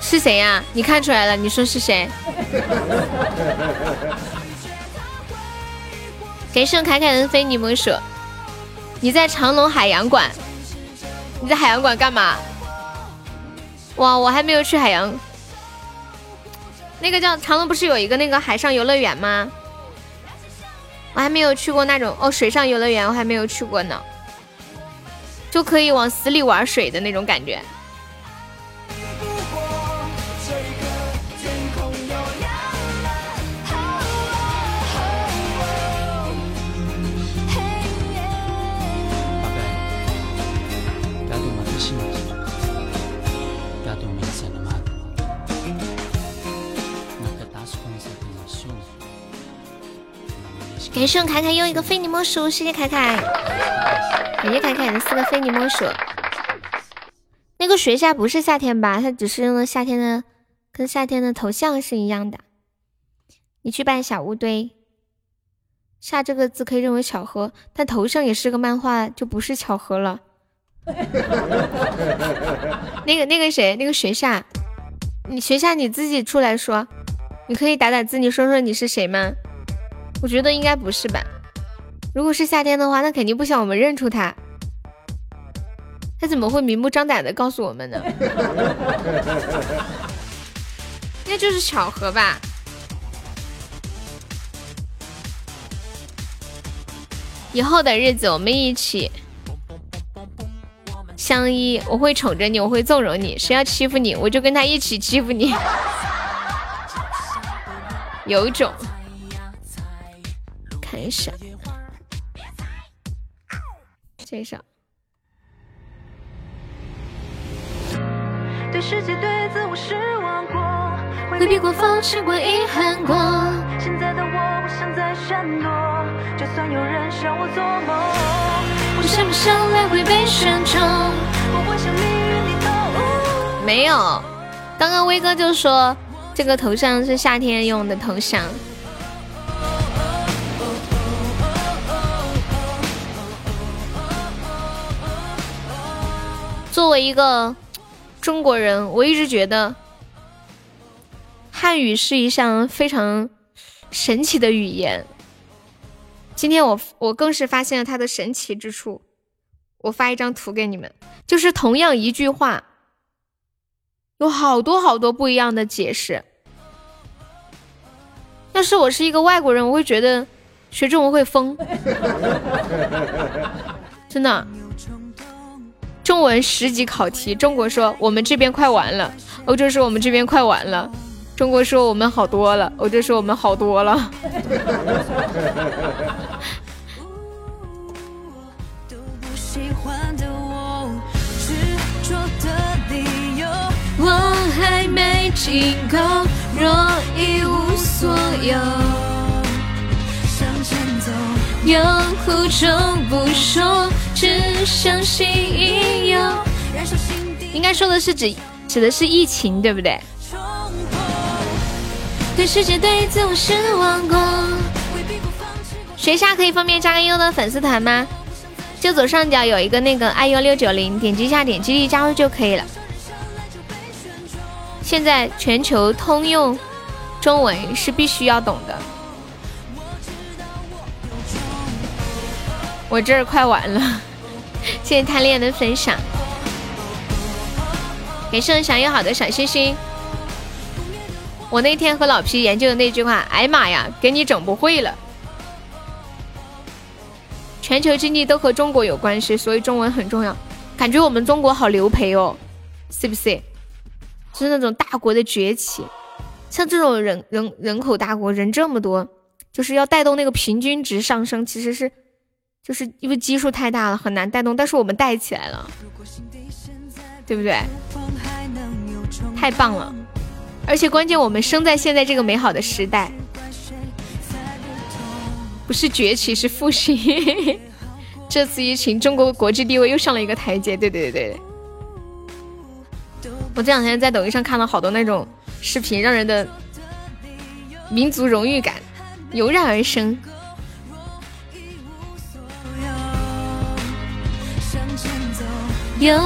Speaker 2: 是谁呀？你看出来了？你说是谁？给盛凯凯的非你莫属。你在长隆海洋馆？你在海洋馆干嘛？哇，我还没有去海洋。那个叫长隆，不是有一个那个海上游乐园吗？我还没有去过那种哦，水上游乐园我还没有去过呢，就可以往死里玩水的那种感觉。感谢凯凯又一个非你莫属，谢谢凯凯，感谢凯凯的四个非你莫属。那个学夏不是夏天吧？他只是用了夏天的，跟夏天的头像是一样的。你去扮小乌堆，夏这个字可以认为巧合，但头像也是个漫画，就不是巧合了。那个那个谁，那个学夏，你学夏你自己出来说，你可以打打字，你说说你是谁吗？我觉得应该不是吧？如果是夏天的话，那肯定不想我们认出他。他怎么会明目张胆的告诉我们呢？应该就是巧合吧。以后的日子我们一起相依，我会宠着你，我会纵容你。谁要欺负你，我就跟他一起欺负你。有种。看一下，这首。对世界对自我失望过，回避过，放弃过，遗憾过。现在的我不想再闪躲，就算有人笑我做梦。没有，刚刚威哥就说这个头像是夏天用的头像。作为一个中国人，我一直觉得汉语是一项非常神奇的语言。今天我我更是发现了它的神奇之处。我发一张图给你们，就是同样一句话，有好多好多不一样的解释。要是我是一个外国人，我会觉得学中文会疯，真的。中文十级考题，中国说我们这边快完了，欧洲说我们这边快完了，中国说我们好多了，欧洲说我们好多了。我还没进够，若一无所有，有苦衷不说，只相信应有。应该说的是指指的是疫情，对不对？对世界对自我失望过。学下可以方便加个优的粉丝团吗？就左上角有一个那个 iu 六九零，点击一下，点击一加入就可以了。现在全球通用中文是必须要懂的。我这儿快完了，谢谢贪恋的分享，给盛祥有好的小心心。我那天和老皮研究的那句话，哎妈呀，给你整不会了。全球经济都和中国有关系，所以中文很重要。感觉我们中国好牛培哦，是不是？就是那种大国的崛起，像这种人人人口大国，人这么多，就是要带动那个平均值上升，其实是就是因为基数太大了，很难带动。但是我们带起来了，对不对？太棒了！而且关键我们生在现在这个美好的时代，不是崛起是复兴。这次疫情，中国国际地位又上了一个台阶。对对对对。我这两天在抖音上看到好多那种视频，让人的民族荣誉感油然而生。悠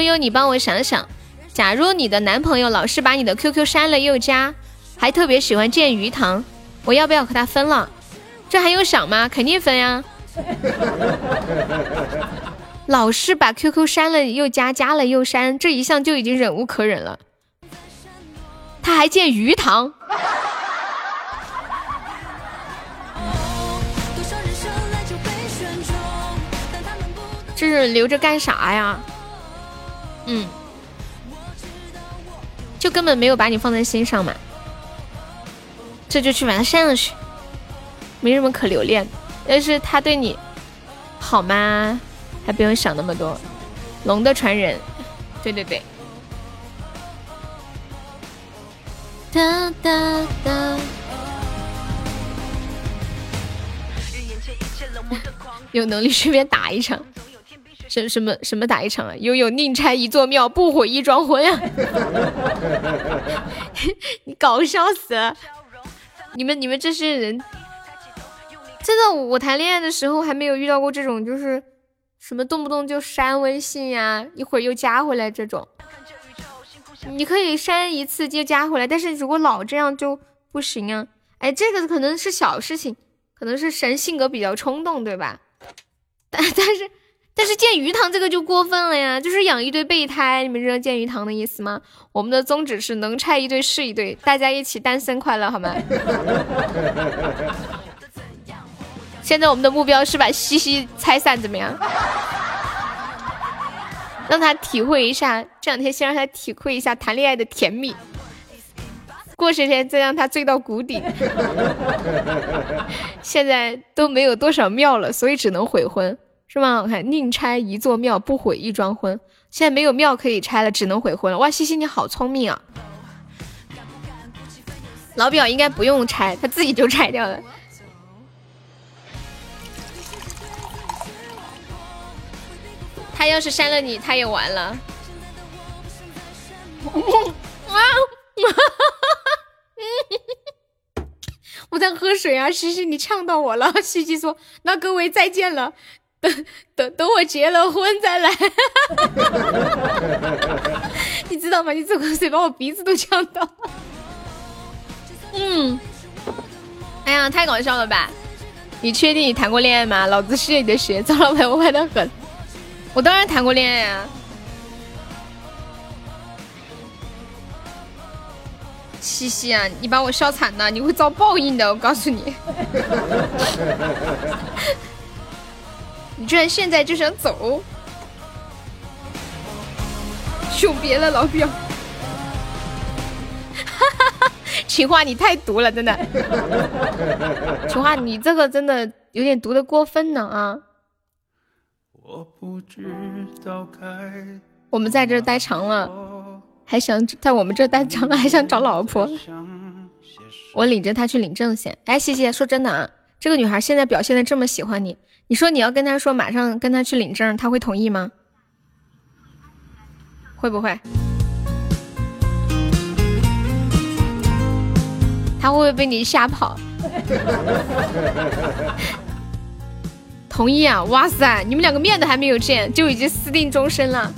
Speaker 2: 悠，你帮我想想，假如你的男朋友老是把你的 QQ 删了又加，还特别喜欢见鱼塘，我要不要和他分了？这还用想吗？肯定分呀！老是把 QQ 删了又加，加了又删，这一项就已经忍无可忍了。他还建鱼塘，这是留着干啥呀？嗯，就根本没有把你放在心上嘛。这就去把它删了去，没什么可留恋。要是他对你好吗？还不用想那么多，龙的传人，对对对。哒哒哒。有能力顺便打一场，什什么什么打一场啊？悠悠宁拆一座庙，不毁一桩婚啊！你搞笑死了！你们你们这些人，真的，我谈恋爱的时候还没有遇到过这种，就是。什么动不动就删微信呀，一会儿又加回来这种，你可以删一次就加回来，但是如果老这样就不行啊。哎，这个可能是小事情，可能是神性格比较冲动，对吧？但但是但是建鱼塘这个就过分了呀，就是养一对备胎，你们知道建鱼塘的意思吗？我们的宗旨是能拆一对是一对，大家一起单身快乐，好吗？现在我们的目标是把西西拆散，怎么样？让他体会一下，这两天先让他体会一下谈恋爱的甜蜜，过十天再让他醉到谷底。现在都没有多少庙了，所以只能悔婚，是吗？我看宁拆一座庙不毁一桩婚，现在没有庙可以拆了，只能悔婚了。哇，西西你好聪明啊！老表应该不用拆，他自己就拆掉了。他要是删了你，他也完了。哈哈哈哈！我在喝水啊，西西你呛到我了。西西说：“那各位再见了。” 等等等我结了婚再来。”你知道吗？你这口水把我鼻子都呛到。嗯，哎呀，太搞笑了吧！你确定你谈过恋爱吗？老子是你的鞋，赵老板我坏的很。我当然谈过恋爱啊。西西啊，你把我笑惨了，你会遭报应的，我告诉你。你居然现在就想走？永别了，老表。情话你太毒了，真的。情话你这个真的有点毒的过分了啊！我们在这待长了，还想在我们这待长了，还想找老婆。我领着他去领证先。哎，谢谢。说真的啊，这个女孩现在表现的这么喜欢你，你说你要跟他说马上跟他去领证，他会同意吗？会不会？他会不会被你吓跑？同意啊！哇塞，你们两个面都还没有见，就已经私定终身了。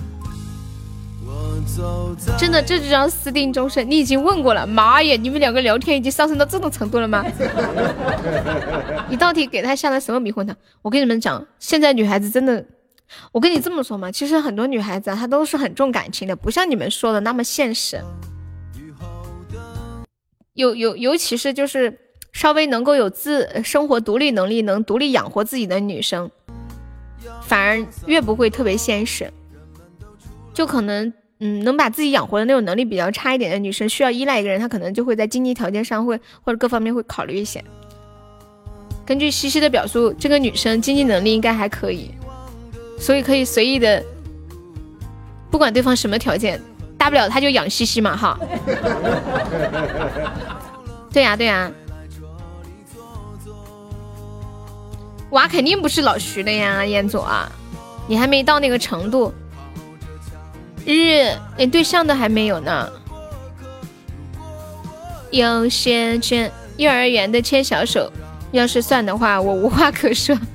Speaker 2: 真的，这就叫私定终身。你已经问过了，妈耶！你们两个聊天已经上升到这种程度了吗？你到底给他下了什么迷魂汤？我跟你们讲，现在女孩子真的，我跟你这么说嘛，其实很多女孩子啊她都是很重感情的，不像你们说的那么现实。有有，尤其是就是稍微能够有自生活独立能力，能独立养活自己的女生，反而越不会特别现实。就可能，嗯，能把自己养活的那种能力比较差一点的女生，需要依赖一个人，她可能就会在经济条件上会或者各方面会考虑一些。根据西西的表述，这个女生经济能力应该还可以，所以可以随意的，不管对方什么条件。大不了他就养西西嘛，哈。对呀对呀，娃肯定不是老徐的呀，彦祖啊，你还没到那个程度。日，连对象都还没有呢。优先牵，幼儿园的牵小手，要是算的话，我无话可说。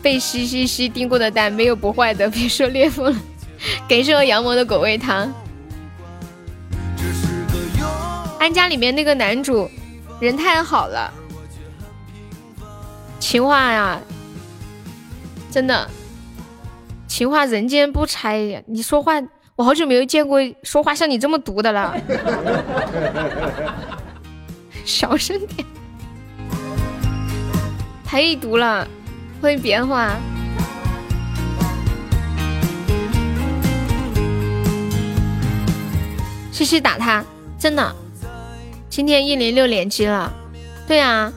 Speaker 2: 被西西西叮过的蛋没有不坏的，别说裂缝了。感谢我羊膜的狗味汤。安家里面那个男主人太好了，情话呀，真的情话人间不拆呀。你说话，我好久没有见过说话像你这么毒的了。小声点，太毒了。会变化，西西打他，真的，今天一零六连击了，对呀，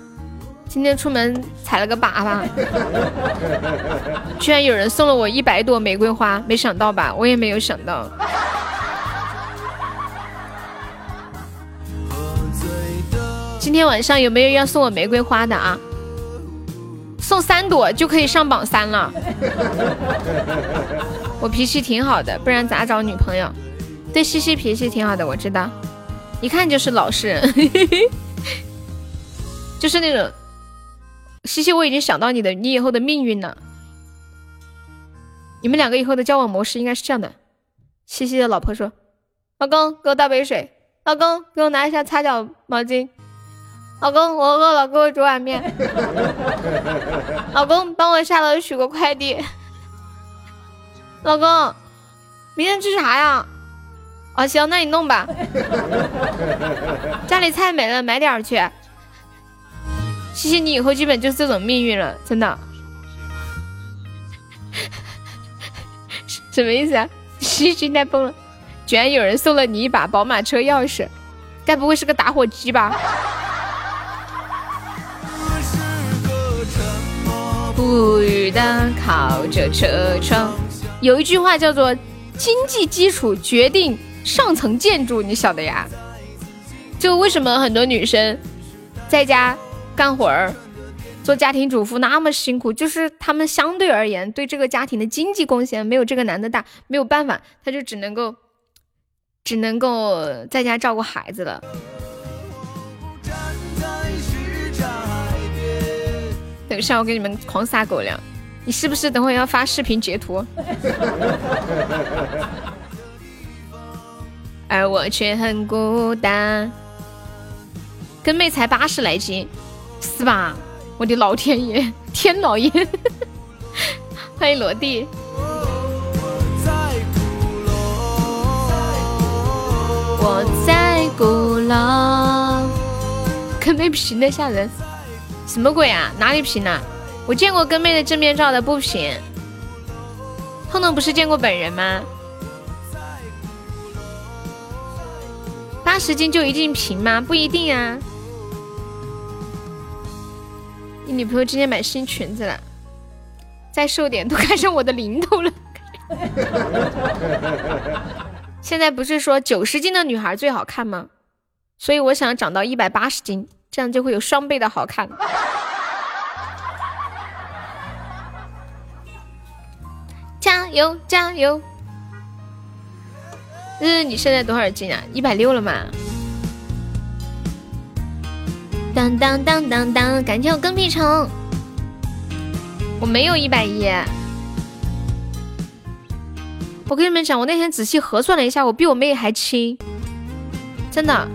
Speaker 2: 今天出门踩了个粑粑，居然有人送了我一百朵玫瑰花，没想到吧？我也没有想到。今天晚上有没有要送我玫瑰花的啊？送三朵就可以上榜三了。我脾气挺好的，不然咋找女朋友？对西西脾气挺好的，我知道，一看就是老实人，就是那种西西，我已经想到你的你以后的命运了。你们两个以后的交往模式应该是这样的：西西的老婆说，老公给我倒杯水，老公给我拿一下擦脚毛巾。老公，我饿了，给我煮碗面。老公，帮我下楼取个快递。老公，明天吃啥呀？哦，行，那你弄吧。家里菜没了，买点去。谢谢你，以后基本就是这种命运了，真的。什么意思啊？心心态崩了，居然有人送了你一把宝马车钥匙，该不会是个打火机吧？不语的靠着车窗，有一句话叫做“经济基础决定上层建筑”，你晓得呀？就为什么很多女生在家干活儿，做家庭主妇那么辛苦，就是他们相对而言对这个家庭的经济贡献没有这个男的大，没有办法，他就只能够只能够在家照顾孩子了。等一下，我给你们狂撒狗粮。你是不是等会要发视频截图？而 我却很孤单。跟妹才八十来斤，是吧？我的老天爷，天老爷！欢迎罗弟。我在鼓楼。跟妹平的吓人，什么鬼啊？哪里平了？我见过跟妹的正面照的，不平。彤彤不是见过本人吗？八十斤就一定平吗？不一定啊。你女朋友今天买新裙子了，再瘦点都看上我的零头了。现在不是说九十斤的女孩最好看吗？所以我想长到一百八十斤，这样就会有双倍的好看。加 油加油！日日，你现在多少斤啊？一百六了吗？当当当当当！感谢我跟屁虫，我没有一百一。我跟你们讲，我那天仔细核算了一下，我比我妹还轻，真的。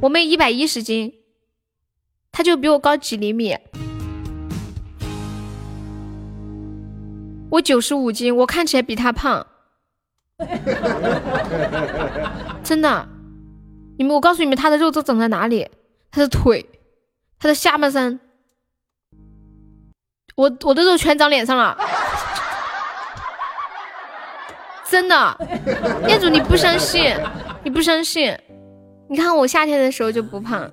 Speaker 2: 我妹一百一十斤，她就比我高几厘米。我九十五斤，我看起来比她胖，真的。你们，我告诉你们，她的肉都长在哪里？他的腿，他的下半身，我我的肉全长脸上了，真的。业主，你不相信？你不相信？你看我夏天的时候就不胖。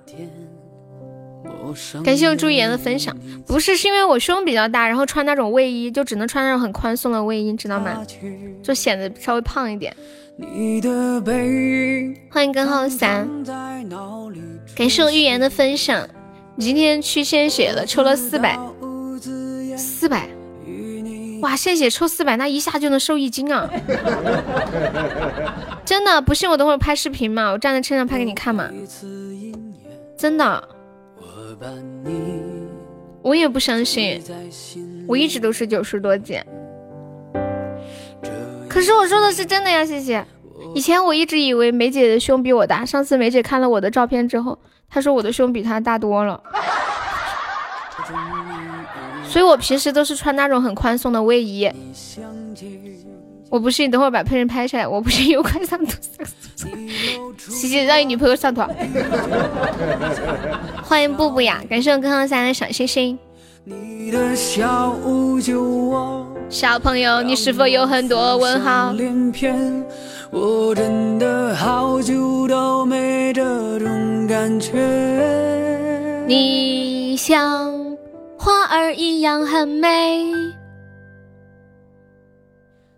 Speaker 2: 感谢我朱颜的分享，不是是因为我胸比较大，然后穿那种卫衣就只能穿那种很宽松的卫衣，知道吗？就显得稍微胖一点。欢迎根号三，感谢我预言的分享。你今天去献血了，抽了四百，四百，哇！献血抽四百，那一下就能瘦一斤啊！真的，不信我等会拍视频嘛，我站在车上拍给你看嘛，真的。我也不相信，我一直都是九十多斤。可是我说的是真的呀，谢谢。以前我一直以为梅姐的胸比我大，上次梅姐看了我的照片之后，她说我的胸比她大多了。所以我平时都是穿那种很宽松的卫衣。我不信，等会儿把配人拍下来。我不信有快上图，谢谢让你女朋友上图。欢迎布布呀，感谢我刚刚三的小星星。小朋友，你是否有很多问号？我真的好久都没这种感觉。你像花儿一样很美。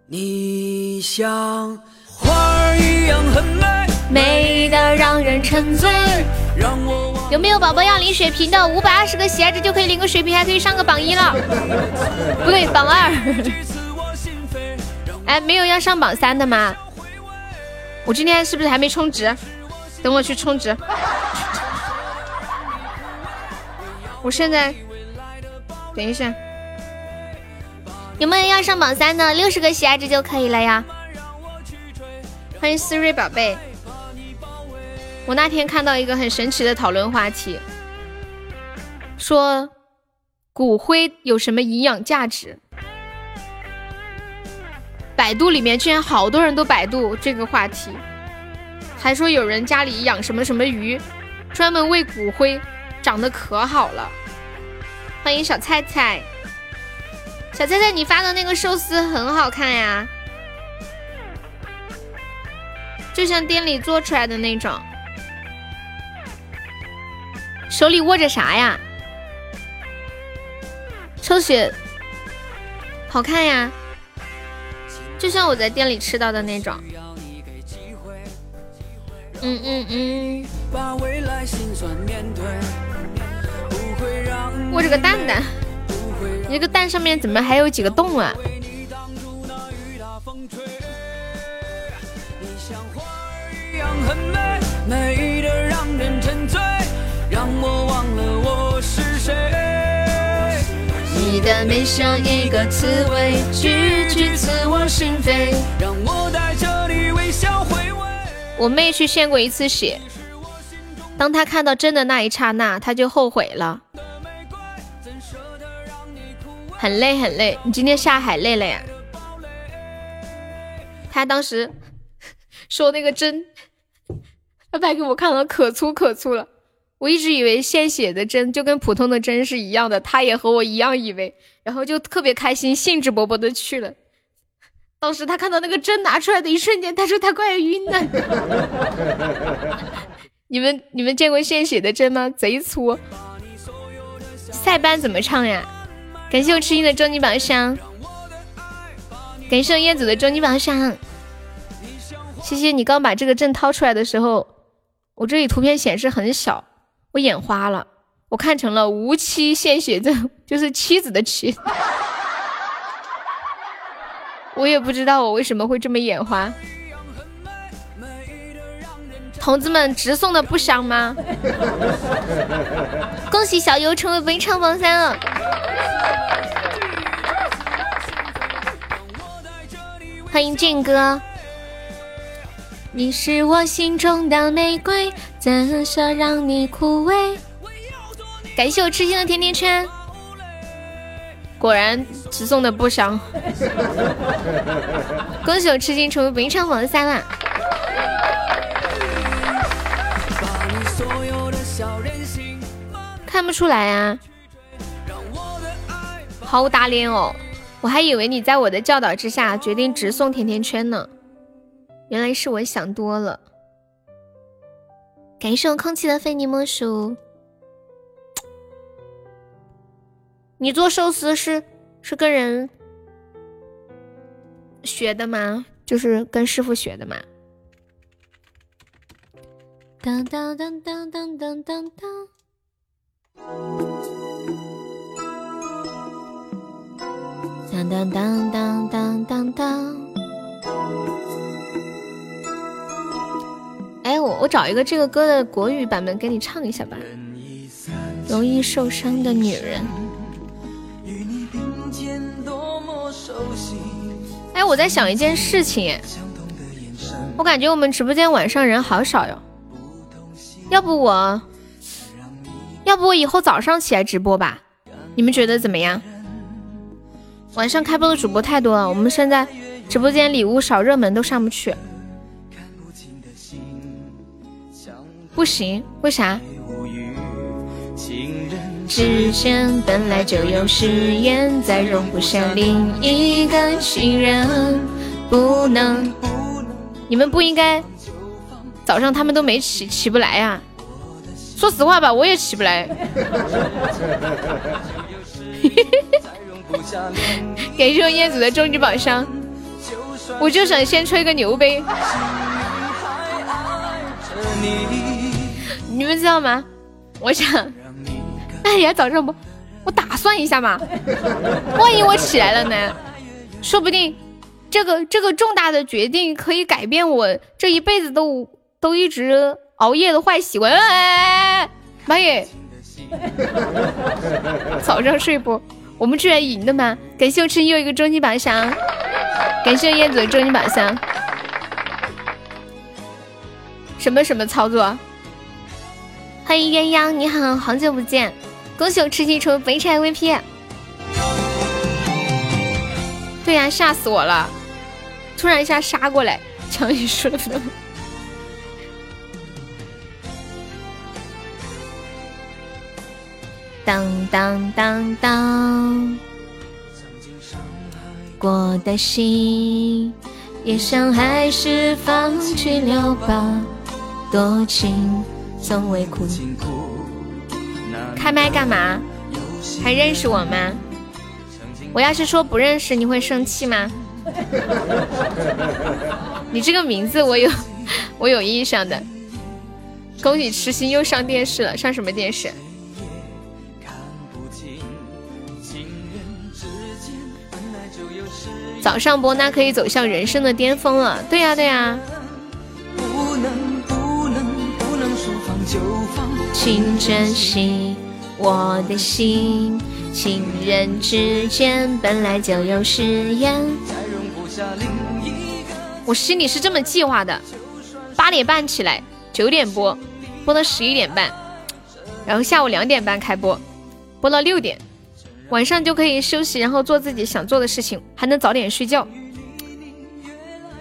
Speaker 2: 你像花儿一样很美，美的让人沉醉。有没有宝宝要领血瓶的？五百二十个喜爱值就可以领个血瓶，还可以上个榜一了。不对，榜二。哎，没有要上榜三的吗？我今天是不是还没充值？等我去充值。我现在，等一下。有没有要上榜三的？六十个喜爱值就可以了呀！欢迎思睿宝贝。我那天看到一个很神奇的讨论话题，说骨灰有什么营养价值？百度里面居然好多人都百度这个话题，还说有人家里养什么什么鱼，专门喂骨灰，长得可好了。欢迎小菜菜。小菜菜，你发的那个寿司很好看呀，就像店里做出来的那种。手里握着啥呀？抽血，好看呀，就像我在店里吃到的那种。嗯嗯嗯。握着个蛋蛋，你这个蛋上面怎么还有几个洞啊？你的眉像一个刺猬，句句刺我心扉。让我在这里微笑回味。我妹去献过一次血，当她看到针的那一刹那，她就后悔了。很累很累，你今天下海累了呀？他当时说那个针，他拍给我看了，可粗可粗了。我一直以为献血的针就跟普通的针是一样的，他也和我一样以为，然后就特别开心，兴致勃勃的去了。当时他看到那个针拿出来的一瞬间，他说他快要晕了。你们你们见过献血的针吗？贼粗。塞班怎么唱呀？感谢我痴心的终极宝箱，感谢我燕子的终极宝箱。谢谢你刚把这个针掏出来的时候，我这里图片显示很小。我眼花了，我看成了无妻献血症，就是妻子的妻。我也不知道我为什么会这么眼花。同志们，直送的不香吗？恭喜小优成为本场榜三了。欢迎俊哥。你是我心中的玫瑰，怎舍让你枯萎？感谢我痴心的甜甜圈，果然直送的不香。恭喜我痴心成为本场榜三啦！看不出来啊，好打脸哦！我还以为你在我的教导之下决定直送甜甜圈呢。原来是我想多了，感谢我空气的非你莫属。你做寿司是是跟人学的吗？就是跟师傅学的吗？当当当当当当当当，当当当当当当当。哎，我我找一个这个歌的国语版本给你唱一下吧。容易受伤的女人。哎，我在想一件事情，我感觉我们直播间晚上人好少哟。要不我，要不我以后早上起来直播吧？你们觉得怎么样？晚上开播的主播太多了，我们现在直播间礼物少，热门都上不去。不行，为啥？之间本来就有誓言，再容不下另一个情人。不能，你们不应该早上他们都没起，起不来呀。说实话吧，我也起不来。感谢我燕子的终极宝箱，我就想先吹个牛杯。你们知道吗？我想，哎呀，早上不，我打算一下嘛，万一我起来了呢？说不定这个这个重大的决定可以改变我这一辈子都都一直熬夜的坏习惯。哎，妈耶！早上睡不？我们居然赢的吗？感谢我吃又一个终极宝箱，感谢燕子的终极宝箱。什么什么操作？欢迎鸳鸯，你好，好久不见！恭喜我吃鸡成为本场 MVP。对呀，吓死我了！突然一下杀过来，抢你说的。当当当当，过的心也想还是放弃了吧，多情。开麦干嘛？还认识我吗？我要是说不认识，你会生气吗？你这个名字我有，我有印象的。恭喜痴心又上电视了，上什么电视？早上播那可以走向人生的巅峰了。对呀，对呀。请珍惜我的心。情人之间本来就有誓言。我心里是这么计划的：八点半起来，九点播，播到十一点半，然后下午两点半开播，播到六点，晚上就可以休息，然后做自己想做的事情，还能早点睡觉。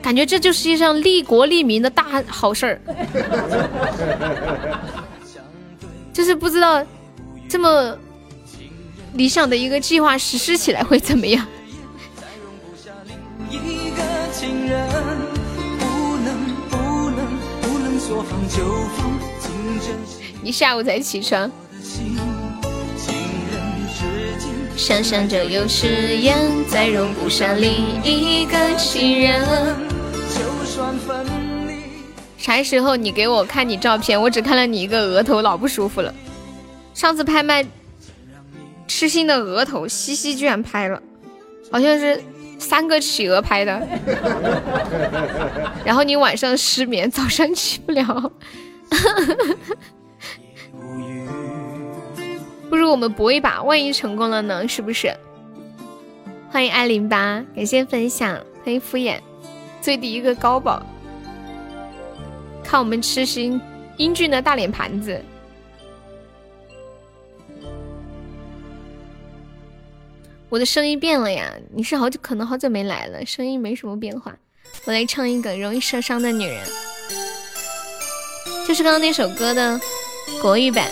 Speaker 2: 感觉这就是一项利国利民的大好事儿。就是不知道这么。理想的一个计划实施起来会怎么样？你下午才起床。想想着有誓言，再容不下另一个情人。啥时候你给我看你照片？我只看了你一个额头，老不舒服了。上次拍卖。痴心的额头，西西居然拍了，好像是三个企鹅拍的。然后你晚上失眠，早上起不了。不如我们搏一把，万一成功了呢？是不是？欢迎爱零八，感谢分享，欢迎敷衍，最低一个高宝，看我们痴心英俊的大脸盘子。我的声音变了呀！你是好久可能好久没来了，声音没什么变化。我来唱一个《容易受伤的女人》，就是刚刚那首歌的国语版。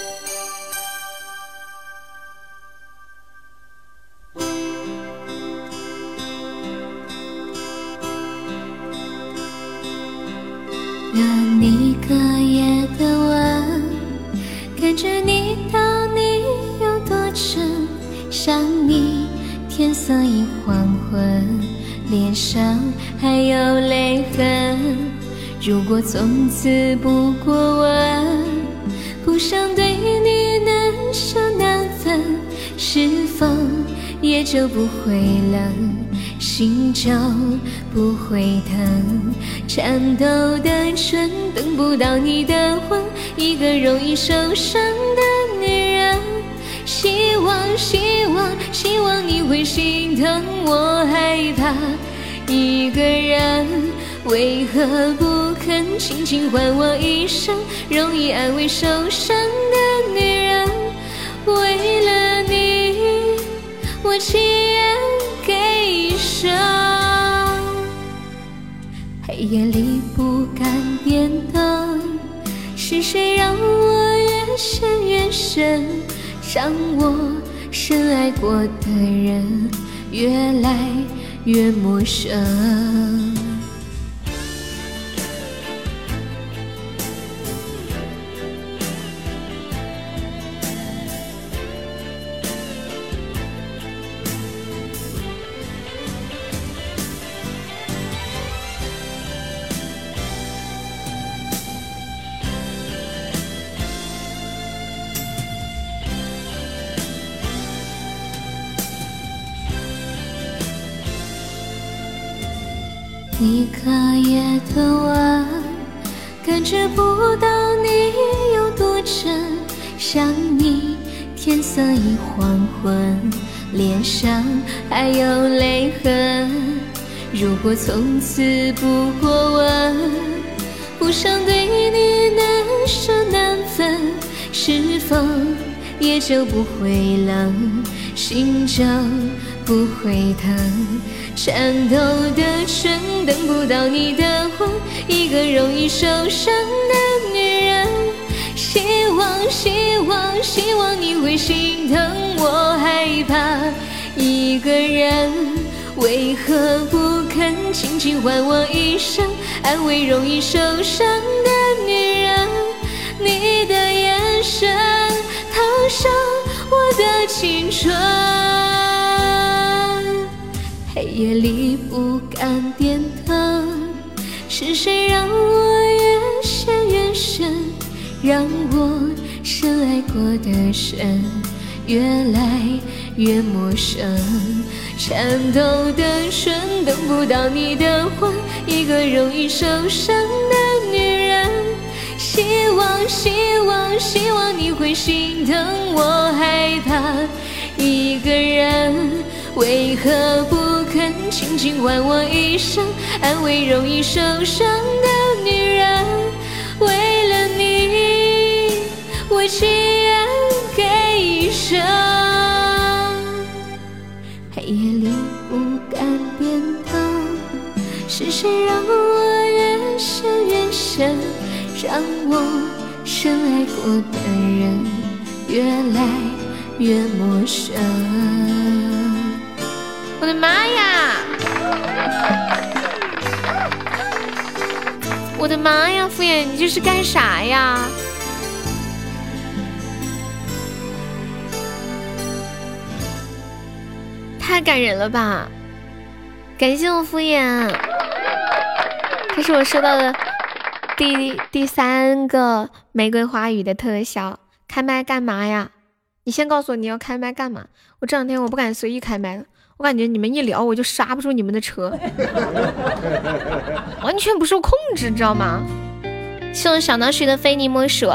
Speaker 2: 脸上还有泪痕。如果从此不过问，不想对你难舍难分，是否也就不会冷，心就不会疼？颤抖的唇等不到你的吻，一个容易受伤的女人。希望，希望，希望你会心疼我，害怕一个人，为何不肯轻轻唤我一声？容易安慰受伤的女人，为了你，我情愿给一生。黑夜里不敢点灯，是谁让我越陷越深？让我深爱过的人越来越陌生。知不到你有多真。想你，天色已黄昏，脸上还有泪痕。如果从此不过问，不想对你难舍难分，是否也就不会冷，心就不会疼？颤抖的唇等不到你的吻，一个容易受伤的女人。希望，希望，希望你会心疼我，害怕一个人，为何不肯轻轻唤我一声，安慰容易受伤的女人？你的眼神烫伤我的青春。黑夜里不敢点灯，是谁让我越陷越深，让我深爱过的人越来越陌生？颤抖的唇等不到你的吻，一个容易受伤的女人。希望，希望，希望你会心疼我害怕一个人，为何不肯轻轻唤我一声，安慰容易受伤的女人？为了你，我情愿给一生。黑夜里不敢变的是谁让我越陷越深，让我深爱过的人越来越陌生。我的妈呀！我的妈呀，敷衍你这是干啥呀？太感人了吧！感谢我敷衍，这是我收到的第第三个玫瑰花语的特效。开麦干嘛呀？你先告诉我你要开麦干嘛？我这两天我不敢随意开麦了，我感觉你们一聊我就刹不住你们的车，完全不受控制，知道吗？谢我小脑水的非你莫属。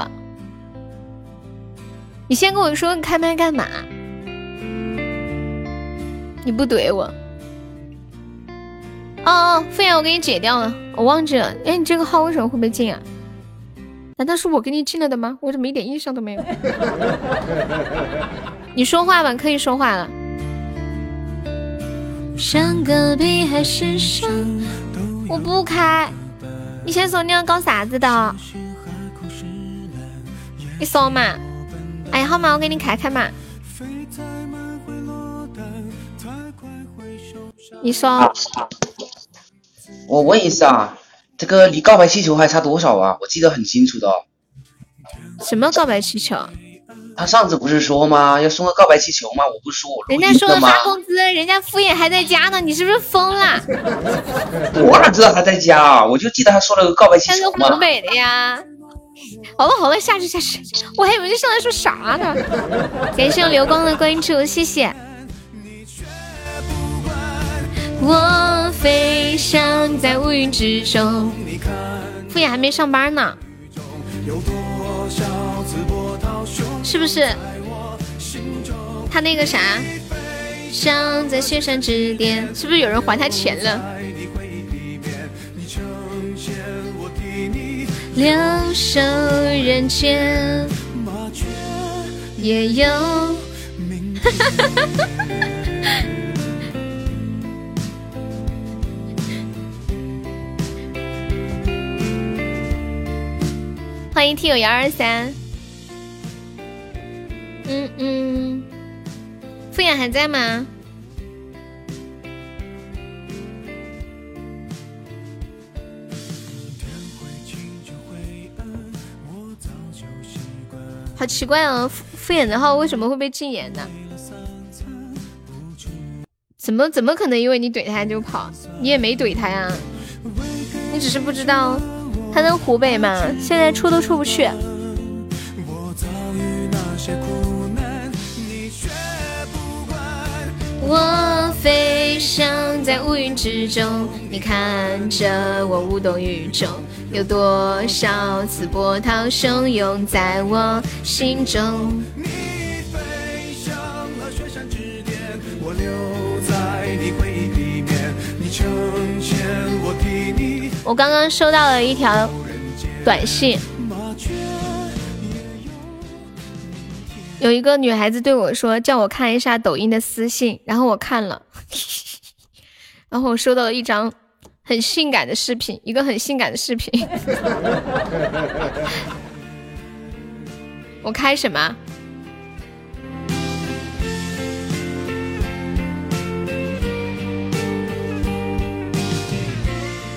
Speaker 2: 你先跟我说你开麦干嘛？你不怼我？哦哦，敷衍我给你解掉了，我忘记了。哎，你这个号为什么会被禁啊？难道是我给你禁了的吗？我怎么一点印象都没有？你说话吧，可以说话了。上隔壁还是上？我不开。你先说你要搞啥子的？你说嘛？哎，好嘛，我给你开开嘛。你说，
Speaker 6: 我问一下啊，这个离告白气球还差多少啊？我记得很清楚的。
Speaker 2: 什么告白气球？
Speaker 6: 他上次不是说吗？要送个告白气球吗？我不说，
Speaker 2: 人家说了发工资，人家敷衍还在家呢，你是不是疯了？
Speaker 6: 我哪知道他在家啊？我就记得他说了个告白气球
Speaker 2: 嘛。他是湖北的呀。好了好了，下去下去，我还以为这上来说啥呢。感谢流光的关注，谢谢。我飞翔在乌云之中。敷衍还没上班呢，是不是？他那个啥，像在雪山之巅，是不是有人还他钱了？留守人间，也有。哈哈哈。欢迎听友幺二三，嗯嗯，敷衍还在吗？好奇怪哦，敷敷衍的号为什么会被禁言呢？怎么怎么可能因为你怼他就跑？你也没怼他呀，你只是不知道。他在湖北嘛，现在出都出不去。我飞翔在乌云之中，你看着我无动于衷。有多少次波涛汹涌在我心中？我刚刚收到了一条短信，有一个女孩子对我说，叫我看一下抖音的私信，然后我看了，然后我收到了一张很性感的视频，一个很性感的视频，我开什么？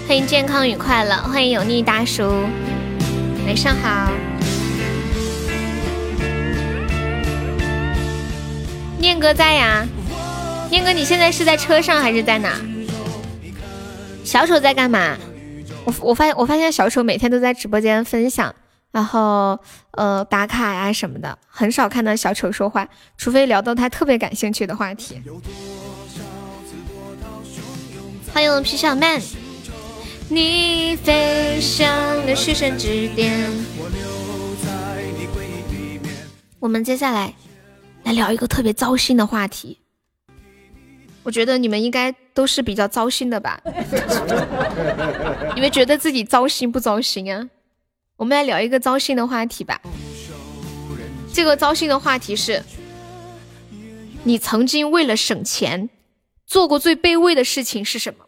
Speaker 2: 欢迎健康与快乐，欢迎油腻大叔，晚上好。念哥在呀，念哥你现在是在车上还是在哪？小丑在干嘛？我我发现我发现小丑每天都在直播间分享，然后呃打卡呀什么的，很少看到小丑说话，除非聊到他特别感兴趣的话题。欢迎皮小曼。你飞翔的是神之巅。我们接下来来聊一个特别糟心的话题。我觉得你们应该都是比较糟心的吧？你们觉得自己糟心不糟心啊？我们来聊一个糟心的话题吧。这个糟心的话题是：你曾经为了省钱做过最卑微的事情是什么？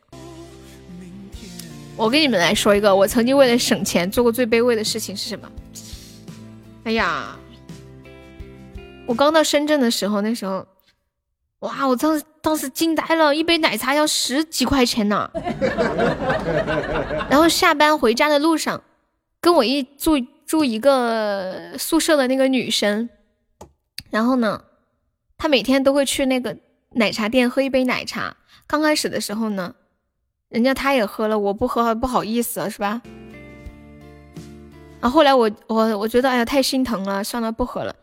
Speaker 2: 我跟你们来说一个，我曾经为了省钱做过最卑微的事情是什么？哎呀，我刚到深圳的时候，那时候。哇！我当时当时惊呆了，一杯奶茶要十几块钱呢。然后下班回家的路上，跟我一住住一个宿舍的那个女生，然后呢，她每天都会去那个奶茶店喝一杯奶茶。刚开始的时候呢，人家她也喝了，我不喝不好意思是吧？然后后来我我我觉得哎呀太心疼了，算了不喝了。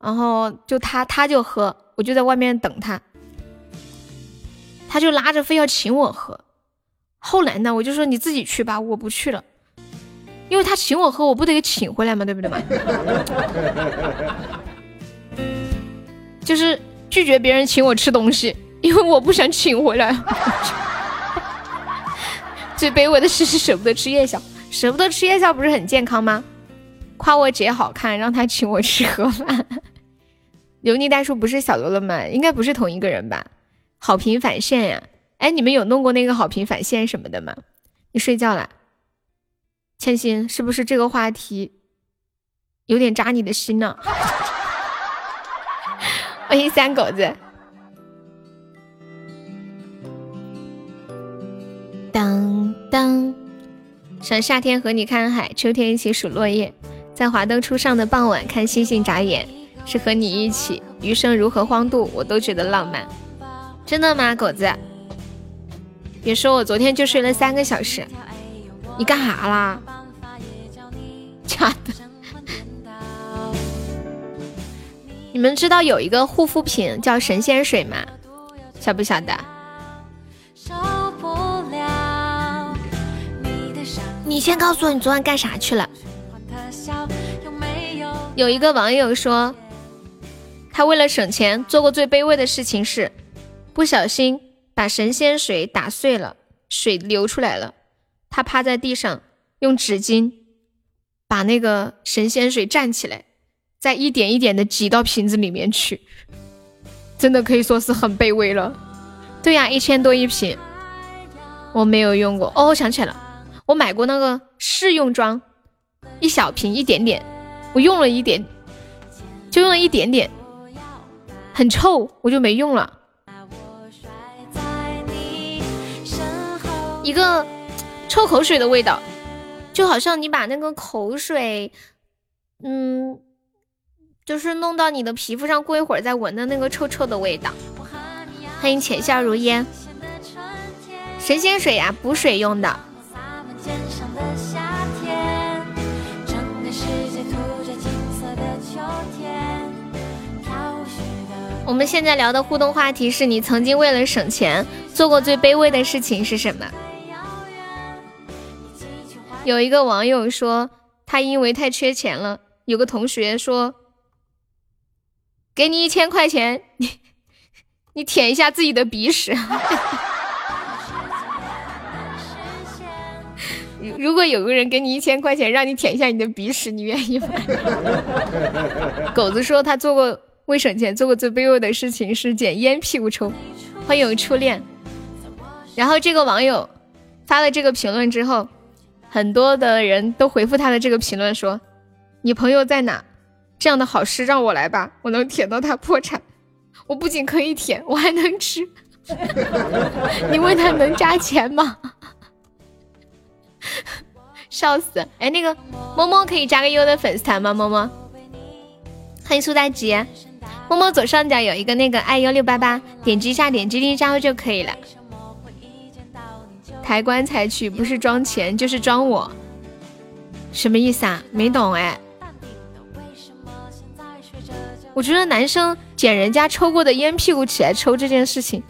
Speaker 2: 然后就他，他就喝。我就在外面等他，他就拉着非要请我喝。后来呢，我就说你自己去吧，我不去了，因为他请我喝，我不得给请回来嘛，对不对嘛？就是拒绝别人请我吃东西，因为我不想请回来。最卑微的事是舍不得吃夜宵，舍不得吃夜宵不是很健康吗？夸我姐好看，让他请我吃盒饭。油腻大叔不是小罗了吗？应该不是同一个人吧？好评返现呀！哎，你们有弄过那个好评返现什么的吗？你睡觉了，千心，是不是这个话题有点扎你的心呢？欢迎三狗子。当当，想夏天和你看海，秋天一起数落叶，在华灯初上的傍晚看星星眨眼。是和你一起，余生如何荒度，我都觉得浪漫。真的吗，狗子？别说我昨天就睡了三个小时。你干啥啦？假的。你们知道有一个护肤品叫神仙水吗？晓不晓得？你先告诉我你昨晚干啥去了。有一个网友说。他为了省钱，做过最卑微的事情是，不小心把神仙水打碎了，水流出来了。他趴在地上，用纸巾把那个神仙水蘸起来，再一点一点的挤到瓶子里面去。真的可以说是很卑微了。对呀，一千多一瓶，我没有用过。哦，我想起来了，我买过那个试用装，一小瓶一点点，我用了一点，就用了一点点。很臭，我就没用了。一个臭口水的味道，就好像你把那个口水，嗯，就是弄到你的皮肤上，过一会儿再闻的那个臭臭的味道。欢迎浅笑如烟，神仙水呀，补水用的。我们现在聊的互动话题是你曾经为了省钱做过最卑微的事情是什么？有一个网友说，他因为太缺钱了，有个同学说，给你一千块钱，你 你舔一下自己的鼻屎。如果有个人给你一千块钱，让你舔一下你的鼻屎，你愿意吗？狗子说他做过。为省钱做过最卑微的事情是捡烟屁股抽。欢迎初恋。然后这个网友发了这个评论之后，很多的人都回复他的这个评论说：“你朋友在哪？这样的好事让我来吧，我能舔到他破产。我不仅可以舔，我还能吃。你问他能加钱吗？笑死！哎，那个摸摸可以加个优的粉丝团吗？摸摸，欢迎苏大吉。摸摸左上角有一个那个爱幺六八八，点击一下，点击订阅加就可以了。抬棺材去，不是装钱就是装我，什么意思啊？没懂哎。我觉得男生捡人家抽过的烟屁股起来抽这件事情，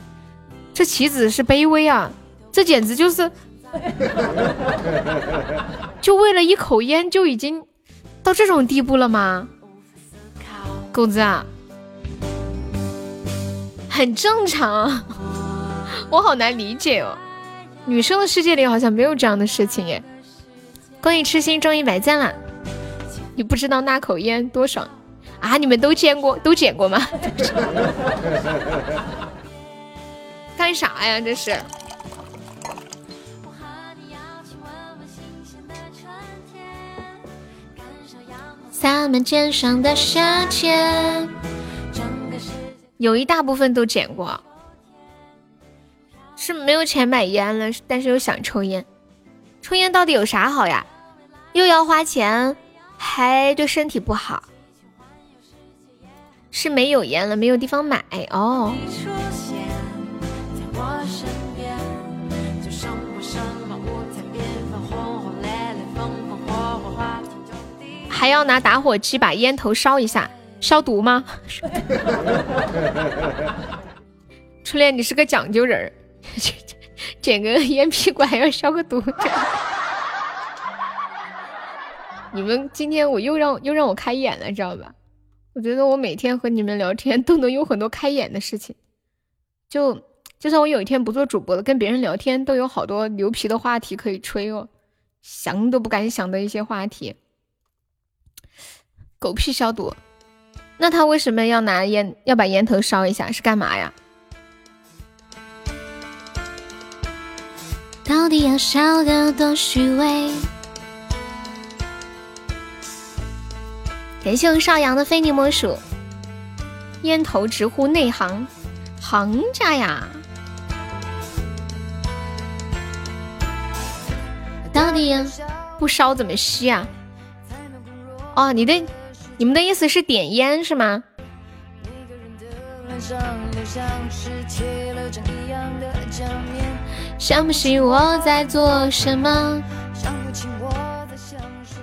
Speaker 2: 这岂止是卑微啊，这简直就是，就为了一口烟就已经到这种地步了吗？狗子啊，很正常，我好难理解哦。女生的世界里好像没有这样的事情耶。恭喜痴心中一百赞了，你不知道那口烟多爽啊？你们都见过，都捡过吗？干啥呀？这是。洒满肩上的夏天，有一大部分都捡过，是没有钱买烟了，但是又想抽烟。抽烟到底有啥好呀？又要花钱，还对身体不好。是没有烟了，没有地方买哦。还要拿打火机把烟头烧一下，消毒吗？初恋，你是个讲究人儿，捡个烟屁股还要消个毒。你们今天我又让又让我开眼了，知道吧？我觉得我每天和你们聊天都能有很多开眼的事情，就就算我有一天不做主播了，跟别人聊天都有好多牛皮的话题可以吹哦，想都不敢想的一些话题。狗屁消毒，那他为什么要拿烟要把烟头烧一下？是干嘛呀？到底要烧得多虚伪？感谢我少阳的非你莫属，烟头直呼内行，行家呀！到底不烧怎么吸啊？哦，你的。你们的意思是点烟是吗？想不起我在做什么。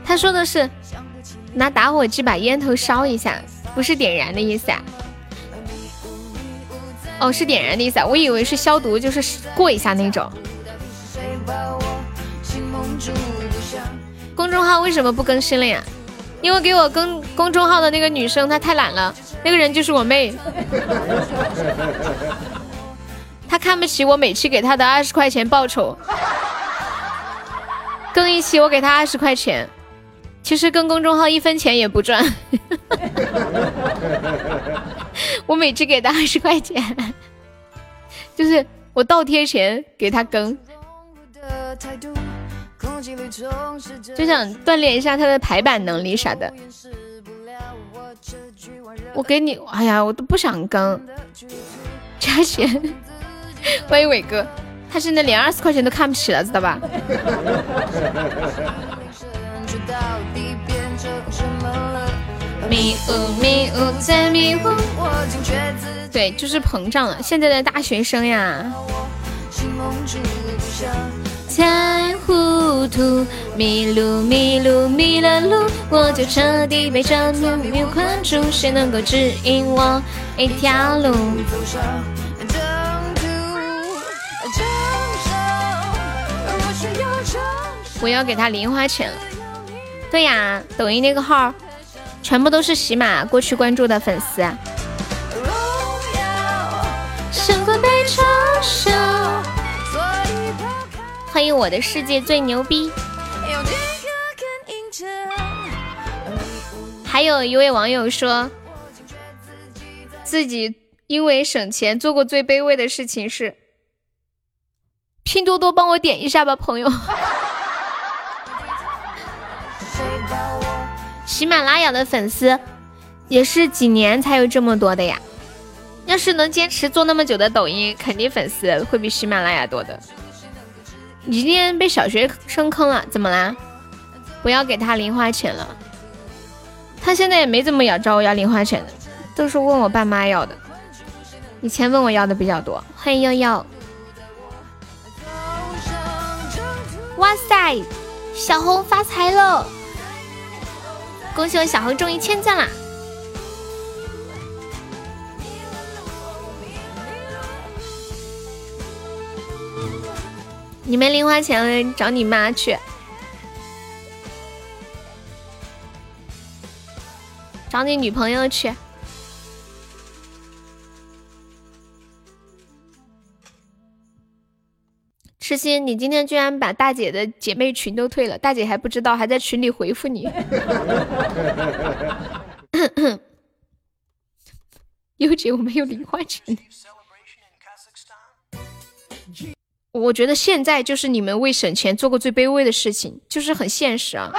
Speaker 2: 他说的是拿打火机把烟头烧一下，不是点燃的意思啊。哦，是点燃的意思啊，我以为是消毒，就是过一下那种。公众号为什么不更新了呀？因为给我更公众号的那个女生她太懒了，那个人就是我妹，她看不起我每期给她的二十块钱报酬，更一期我给她二十块钱，其实更公众号一分钱也不赚，我每期给她二十块钱，就是我倒贴钱给她更。就想锻炼一下他的排版能力啥的。我给你，哎呀，我都不想更，加钱。欢迎伟哥，他现在连二十块钱都看不起了，知道吧？迷雾迷雾在迷雾，对，就是膨胀了。现在的大学生呀。太糊涂，迷路迷路迷了路，我就彻底被这命运困住。谁能够指引我一条路？我要给他零花钱了。对呀，抖音那个号，全部都是喜马过去关注的粉丝。欢迎我的世界最牛逼！还有一位网友说，自己因为省钱做过最卑微的事情是，拼多多帮我点一下吧，朋友。喜马拉雅的粉丝也是几年才有这么多的呀？要是能坚持做那么久的抖音，肯定粉丝会比喜马拉雅多的。你今天被小学生坑了，怎么啦？不要给他零花钱了。他现在也没怎么要找我要零花钱的，都是问我爸妈要的。以前问我要的比较多。欢迎悠悠。哇塞，小红发财了！恭喜我小红中一千赞啦！你没零花钱了，找你妈去，找你女朋友去。痴心，你今天居然把大姐的姐妹群都退了，大姐还不知道，还在群里回复你。优姐，我没有零花钱。我觉得现在就是你们为省钱做过最卑微的事情，就是很现实啊，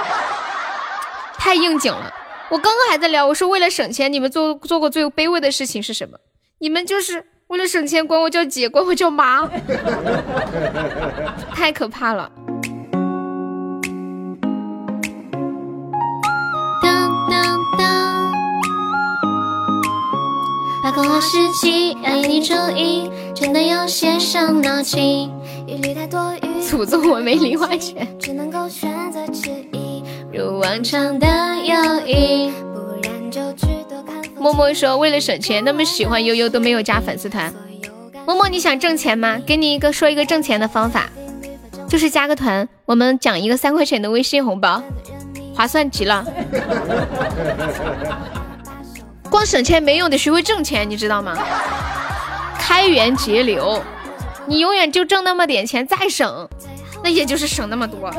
Speaker 2: 太应景了。我刚刚还在聊，我说为了省钱，你们做做过最卑微的事情是什么？你们就是。为了省钱，管我叫姐，管我叫妈，太可怕了。当当当，把空话实际，要引你注意，真的有些伤脑筋。祖宗，我没零花钱。只能够选择迟疑，如往常的友谊。默默说：“为了省钱，那么喜欢悠悠都没有加粉丝团。默默，你想挣钱吗？给你一个说一个挣钱的方法，就是加个团，我们奖一个三块钱的微信红包，划算极了。光省钱没用，得学会挣钱，你知道吗？开源节流，你永远就挣那么点钱，再省，那也就是省那么多。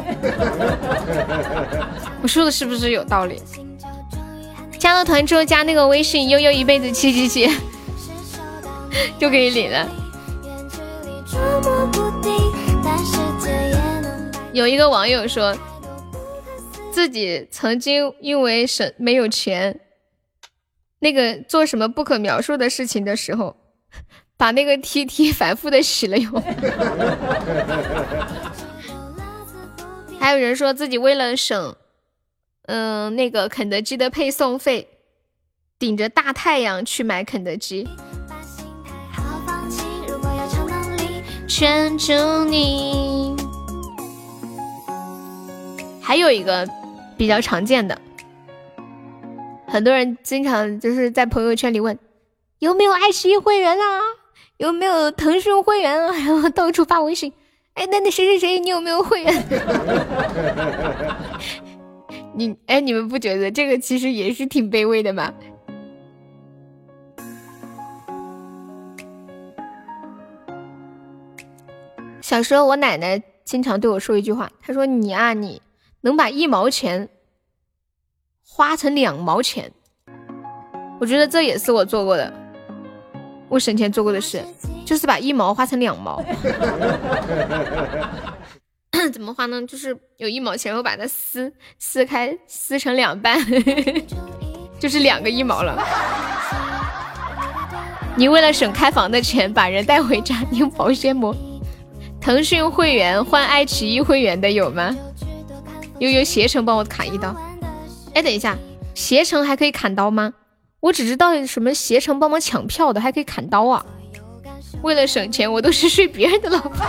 Speaker 2: 我说的是不是有道理？”加了团之后加那个微信悠悠一辈子七七七，就可以领了。有一个网友说，自己曾经因为省没有钱，那个做什么不可描述的事情的时候，把那个 T T 反复的洗了用。还有人说自己为了省。嗯，那个肯德基的配送费，顶着大太阳去买肯德基。圈住你。还有一个比较常见的，很多人经常就是在朋友圈里问有没有爱奇艺会员啊，有没有腾讯会员啊，然后到处发微信，哎，那那谁谁谁，你有没有会员？你哎，你们不觉得这个其实也是挺卑微的吗？小时候，我奶奶经常对我说一句话，她说：“你啊，你能把一毛钱花成两毛钱。”我觉得这也是我做过的，我省钱做过的事，就是把一毛花成两毛。怎么花呢？就是有一毛钱，我把它撕撕开，撕成两半，就是两个一毛了。你为了省开房的钱，把人带回家你用保鲜膜。腾讯会员换爱奇艺会员的有吗？悠悠携程帮我砍一刀。哎，等一下，携程还可以砍刀吗？我只知道什么携程帮忙抢票的还可以砍刀啊。为了省钱，我都是睡别人的老婆。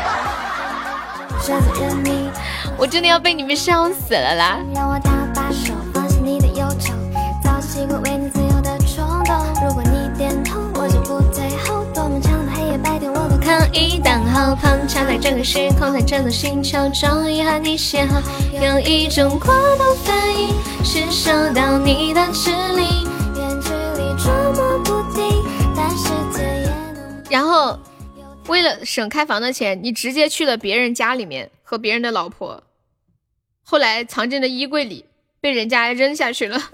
Speaker 2: 我真的要被你们笑死了啦！可以等候，碰巧在这个时空，在这个星球，终于和你邂逅。有一种过度反应，是受到你的指令，然后。为了省开房的钱，你直接去了别人家里面和别人的老婆，后来藏进了衣柜里，被人家扔下去了。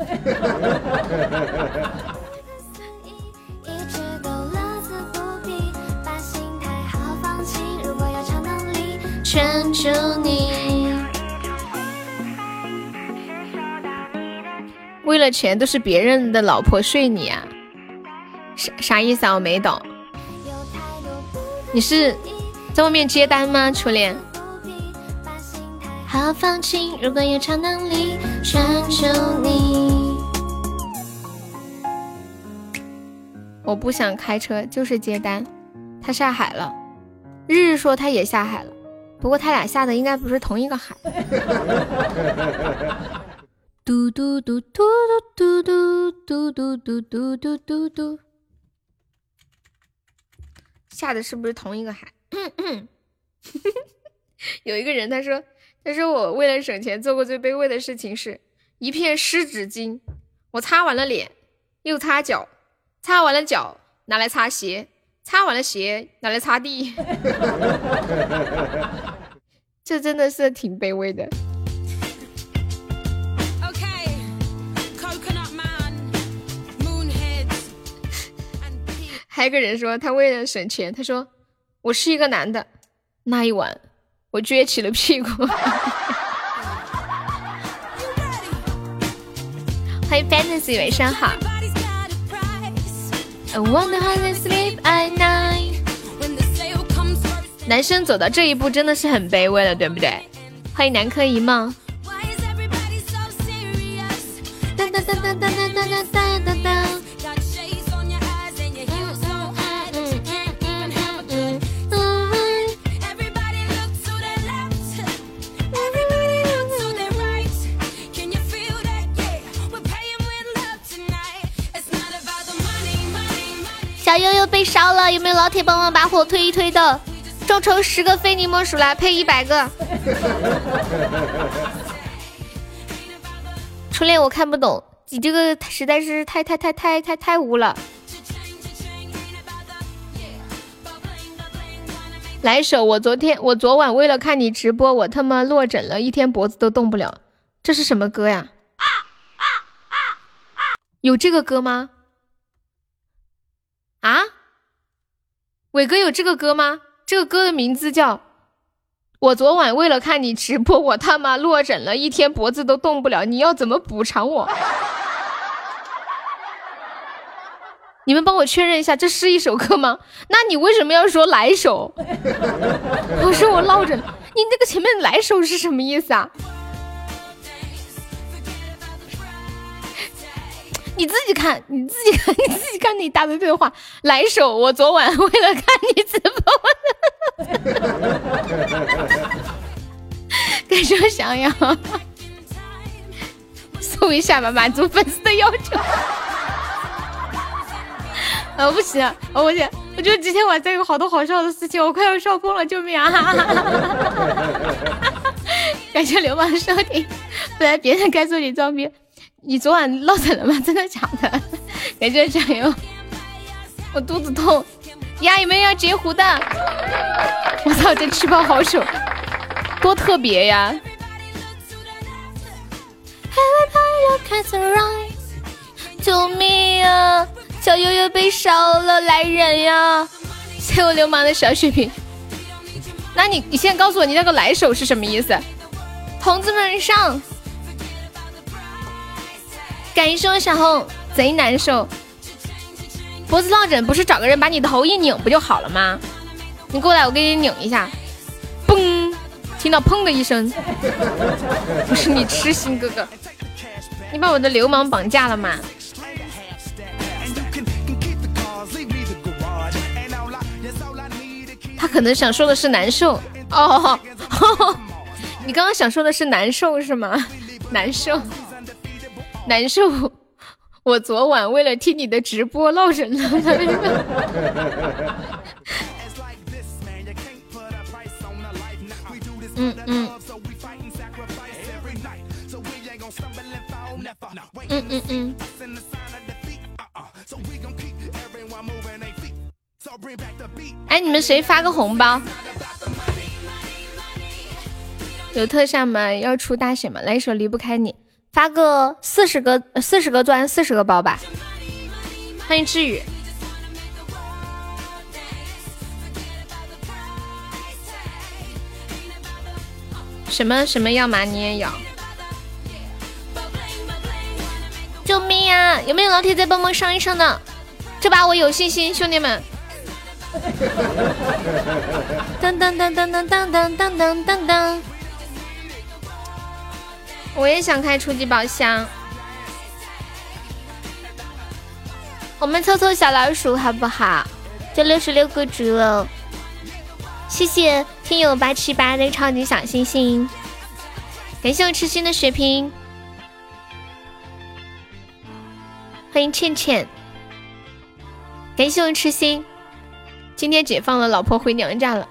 Speaker 2: 圈住你，为了钱都是别人的老婆睡你啊？啥啥意思啊？我没懂。你是在外面接单吗，初恋？好放晴，如果有超能力，拴住你。我不想开车，就是接单。他下海了，日日说他也下海了，不过他俩下的应该不是同一个海。嘟嘟嘟嘟嘟嘟嘟嘟嘟嘟嘟嘟嘟。下的是不是同一个海？有一个人他说，他说我为了省钱做过最卑微的事情是一片湿纸巾，我擦完了脸，又擦脚，擦完了脚拿来擦鞋，擦完了鞋拿来擦地，这真的是挺卑微的。还有个人说，他为了省钱，他说我是一个男的，那一晚我撅起了屁股。欢迎 Fantasy，晚上好。男生走到这一步真的是很卑微了，对不对？欢迎南柯一梦。当当当当当当当当烧了，有没有老铁帮忙把火推一推的？众筹十个非你莫属啦，配一百个。初恋我看不懂，你这个实在是太太太太太太污了。来一首，我昨天我昨晚为了看你直播，我他妈落枕了一天，脖子都动不了。这是什么歌呀？有这个歌吗？啊，伟哥有这个歌吗？这个歌的名字叫《我昨晚为了看你直播，我他妈落枕了一天，脖子都动不了》，你要怎么补偿我？你们帮我确认一下，这是一首歌吗？那你为什么要说来首？我说我落枕，你那个前面来首是什么意思啊？你自己看，你自己看，你自己看你打的对话。来首，我昨晚为了看你直播，感受想要送一下吧，满足粉丝的要求。啊，不行，我不行，我觉得今天晚上有好多好笑的事情，我快要笑疯了，救命啊！感谢流氓收听，不然别人该说你装逼。你昨晚落枕了吗？真的假的？感谢加油！我肚子痛呀，有没有要截胡的？我操，这吃包好丑，多特别呀！救命啊！小悠悠被烧了，来人呀！谢我流氓的小血瓶。那你你现在告诉我，你那个来手是什么意思？同志们上！感谢我小红，贼难受，脖子落枕不是找个人把你头一拧不就好了吗？你过来，我给你拧一下，嘣，听到砰的一声，不是你痴心哥哥，你把我的流氓绑架了吗？他可能想说的是难受哦，你刚刚想说的是难受是吗？难受。难受，我昨晚为了听你的直播落枕了。嗯嗯。嗯嗯嗯。哎，你们谁发个红包？有特效吗？要出大血吗？来一首离不开你。发个四十个四十个钻四十个包吧，欢迎志宇。什么什么要吗？你也要？救命啊！有没有老铁再帮忙上一上的？这把我有信心，兄弟们。当当当当当当当当当当。我也想开初级宝箱，我们凑凑小老鼠好不好？就六十六个猪了，谢谢听友八七八的超级小星星，感谢我痴心的血瓶，欢迎倩倩，感谢我痴心，今天解放了，老婆回娘家了，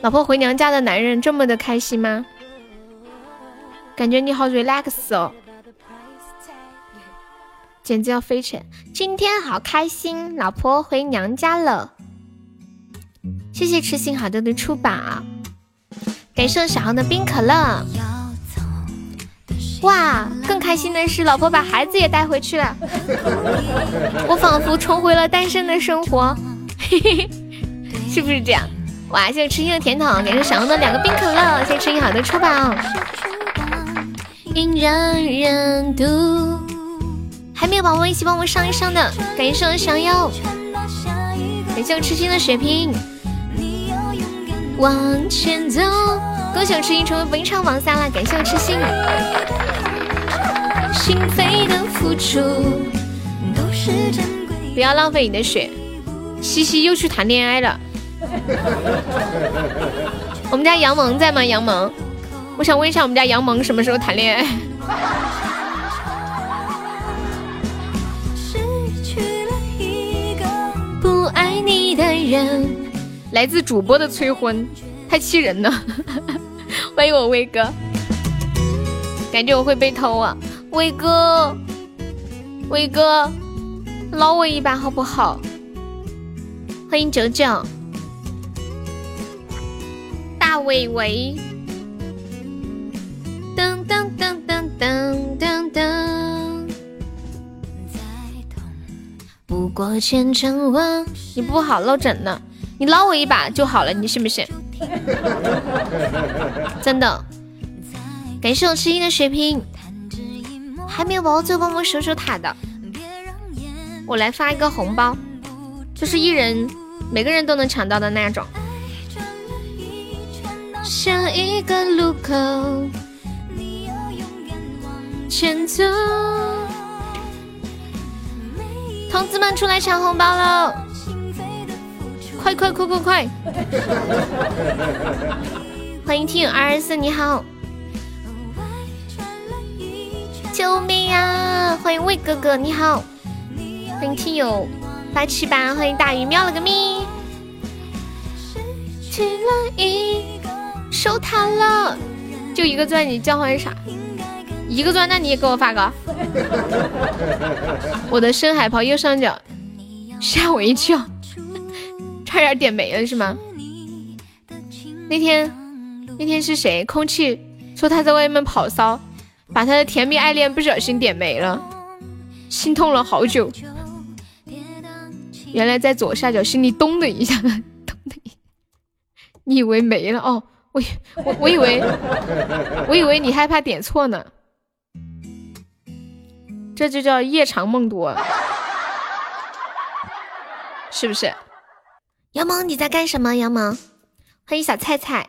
Speaker 2: 老婆回娘家的男人这么的开心吗？感觉你好 relax 哦，简直要飞起来！今天好开心，老婆回娘家了。谢谢痴心好多的出宝，感谢小航的冰可乐。哇，更开心的是，老婆把孩子也带回去了，我仿佛重回了单身的生活，嘿嘿，是不是这样？哇，谢谢痴心的甜筒，感谢小红的两个冰可乐，谢谢痴心好的出宝。因人人读，还没有宝宝一起帮我上一上的，感谢我想要，感谢我痴心的血瓶。往前走，恭喜我痴心成为本场榜三了，感谢我痴心。心扉的付出都是珍贵。不要浪费你的血，西西又去谈恋爱了。我们家杨萌在吗？杨萌，我想问一下，我们家杨萌什么时候谈恋爱？失去了一个不爱你的人，来自主播的催婚，太气人了。欢迎我威哥，感觉我会被偷啊！威哥，威哥，捞我一把好不好？欢迎九九。大伟伟，噔噔噔噔噔。不过前尘往事，你不好捞枕呢，你捞我一把就好了，你信不信？真的，感谢我吃一的血瓶，还没有宝宝最后帮我守守塔的，我来发一个红包，就是一人每个人都能抢到的那种。下一个路口，前走。同志们出来抢红包喽！快快快快快！欢迎听友二二四，你好！救命啊！欢迎魏哥哥，你好！欢迎听友八七八，欢迎大鱼喵了个咪！去了一个。收摊了，就一个钻，你叫唤啥？一个钻，那你也给我发个。我的深海袍右上角，吓我一跳，差点点没了是吗？那天，那天是谁？空气说他在外面跑骚，把他的甜蜜爱恋不小心点没了，心痛了好久。原来在左下角，心里咚的一下，咚的一下，你以为没了哦？我我我以为我以为你害怕点错呢，这就叫夜长梦多，是不是？杨萌你在干什么？杨萌，欢迎小菜菜，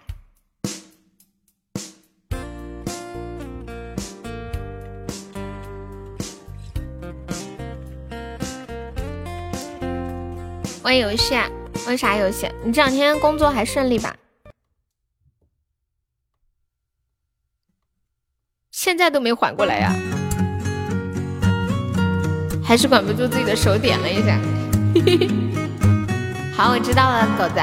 Speaker 2: 玩游戏？啊玩啥游戏？你这两天工作还顺利吧？现在都没缓过来呀，还是管不住自己的手，点了一下。好，我知道了，狗子。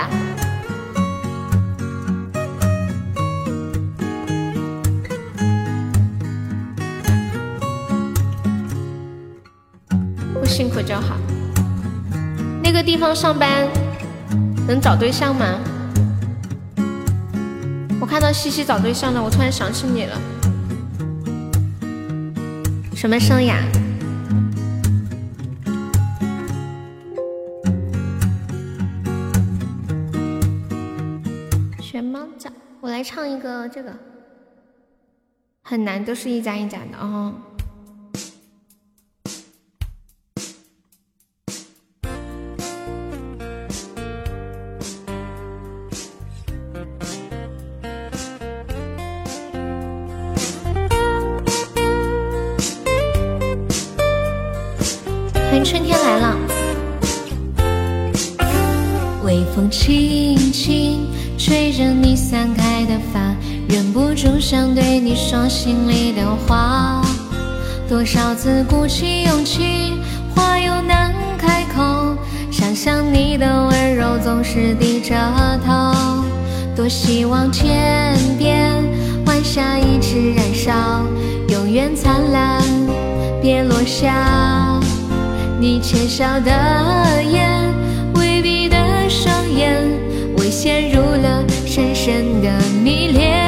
Speaker 2: 不辛苦就好。那个地方上班能找对象吗？我看到西西找对象了，我突然想起你了。什么声呀？来唱一个这个，很难，都是一家一家的哦。心里的话。多少次鼓起勇气，话又难开口，想想你的温柔总是低着头。多希望天边晚霞一直燃烧，永远灿烂，别落下。你浅笑的眼，微闭的双眼，我陷入了深深的迷恋。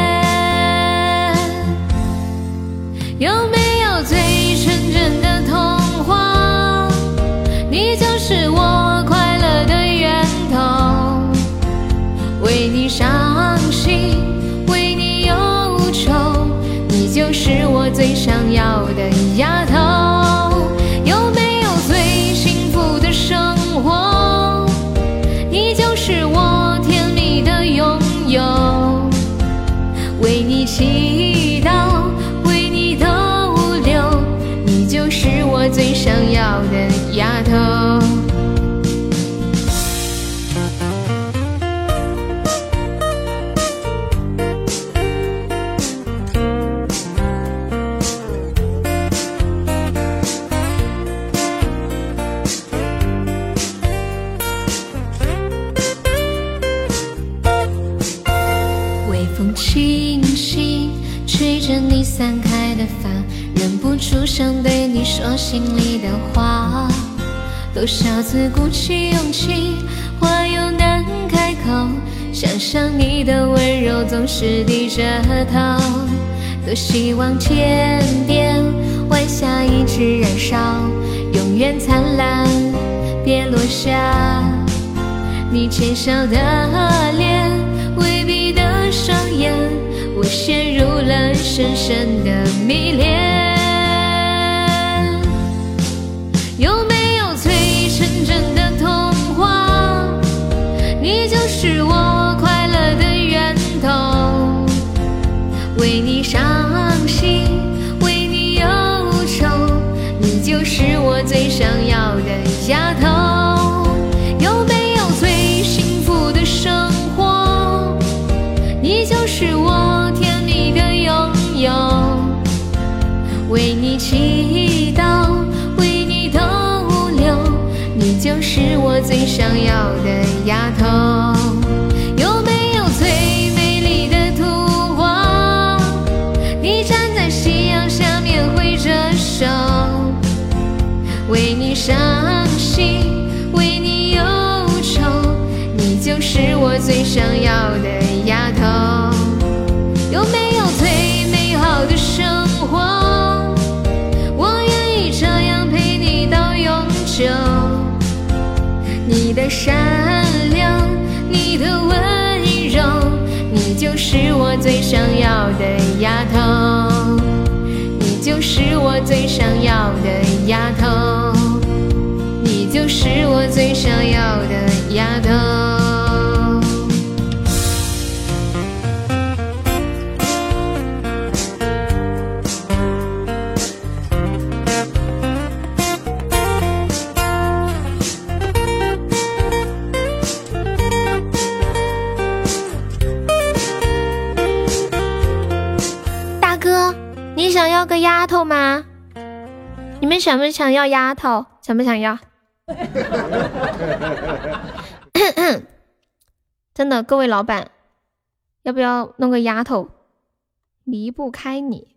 Speaker 2: 要的丫头。想对你说心里的话。多少次鼓起勇气，话又难开口，想想你的温柔总是低着头。多希望天边晚霞一直燃烧，永远灿烂，别落下。你浅笑的脸，微闭的双眼，我陷入了深深的迷恋。是我快乐的源头。为你伤心，为你忧愁，你就是我最想要的丫头。有没有最幸福的生活？你就是我甜蜜的拥有。为你祈祷，为你逗留，你就是我最想要的丫头。想要的丫头。有没有最美好的生活？我愿意这样陪你到永久。你的善良，你的温柔，你就是我最想要的丫头。你就是我最想要的丫头，你就是我最想要的丫头。
Speaker 7: 头吗？你们想不想要丫头？想不想要？真的，各位老板，要不要弄个丫头？离不开你。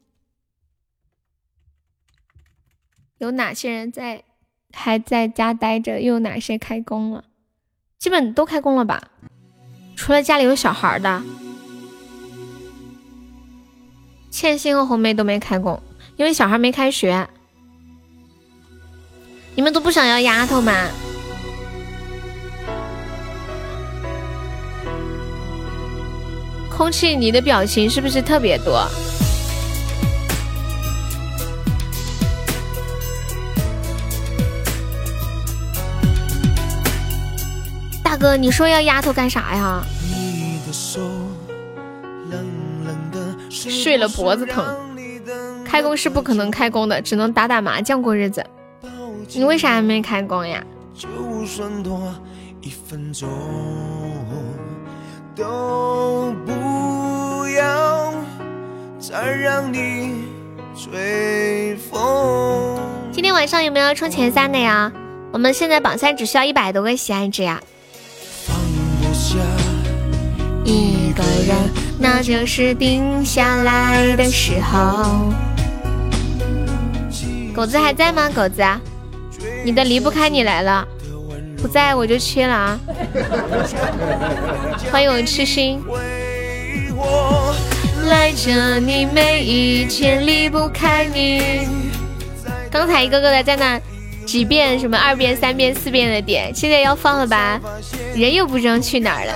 Speaker 7: 有哪些人在还在家待着？又有哪些开工了？基本都开工了吧？除了家里有小孩的，倩欣和红梅都没开工，因为小孩没开学。你们都不想要丫头吗？空气，你的表情是不是特别多？大哥，你说要丫头干啥呀？睡了脖子疼，开工是不可能开工的，只能打打麻将过日子。你为啥还没开工呀？
Speaker 5: 就算多一分钟都不要再让你吹风。
Speaker 7: 今天晚上有没有要冲前三的呀？我们现在榜三只需要一百多个喜爱值呀。
Speaker 5: 放不下
Speaker 2: 一个人，那就是定下来的时候。狗子还在吗？狗子，你的离不开你来了，不在我就切了啊！欢迎我痴心。赖着你每一天离不开你。刚才一个个的在那几遍什么二遍三遍四遍的点，现在要放了吧？人又不知道去哪儿了。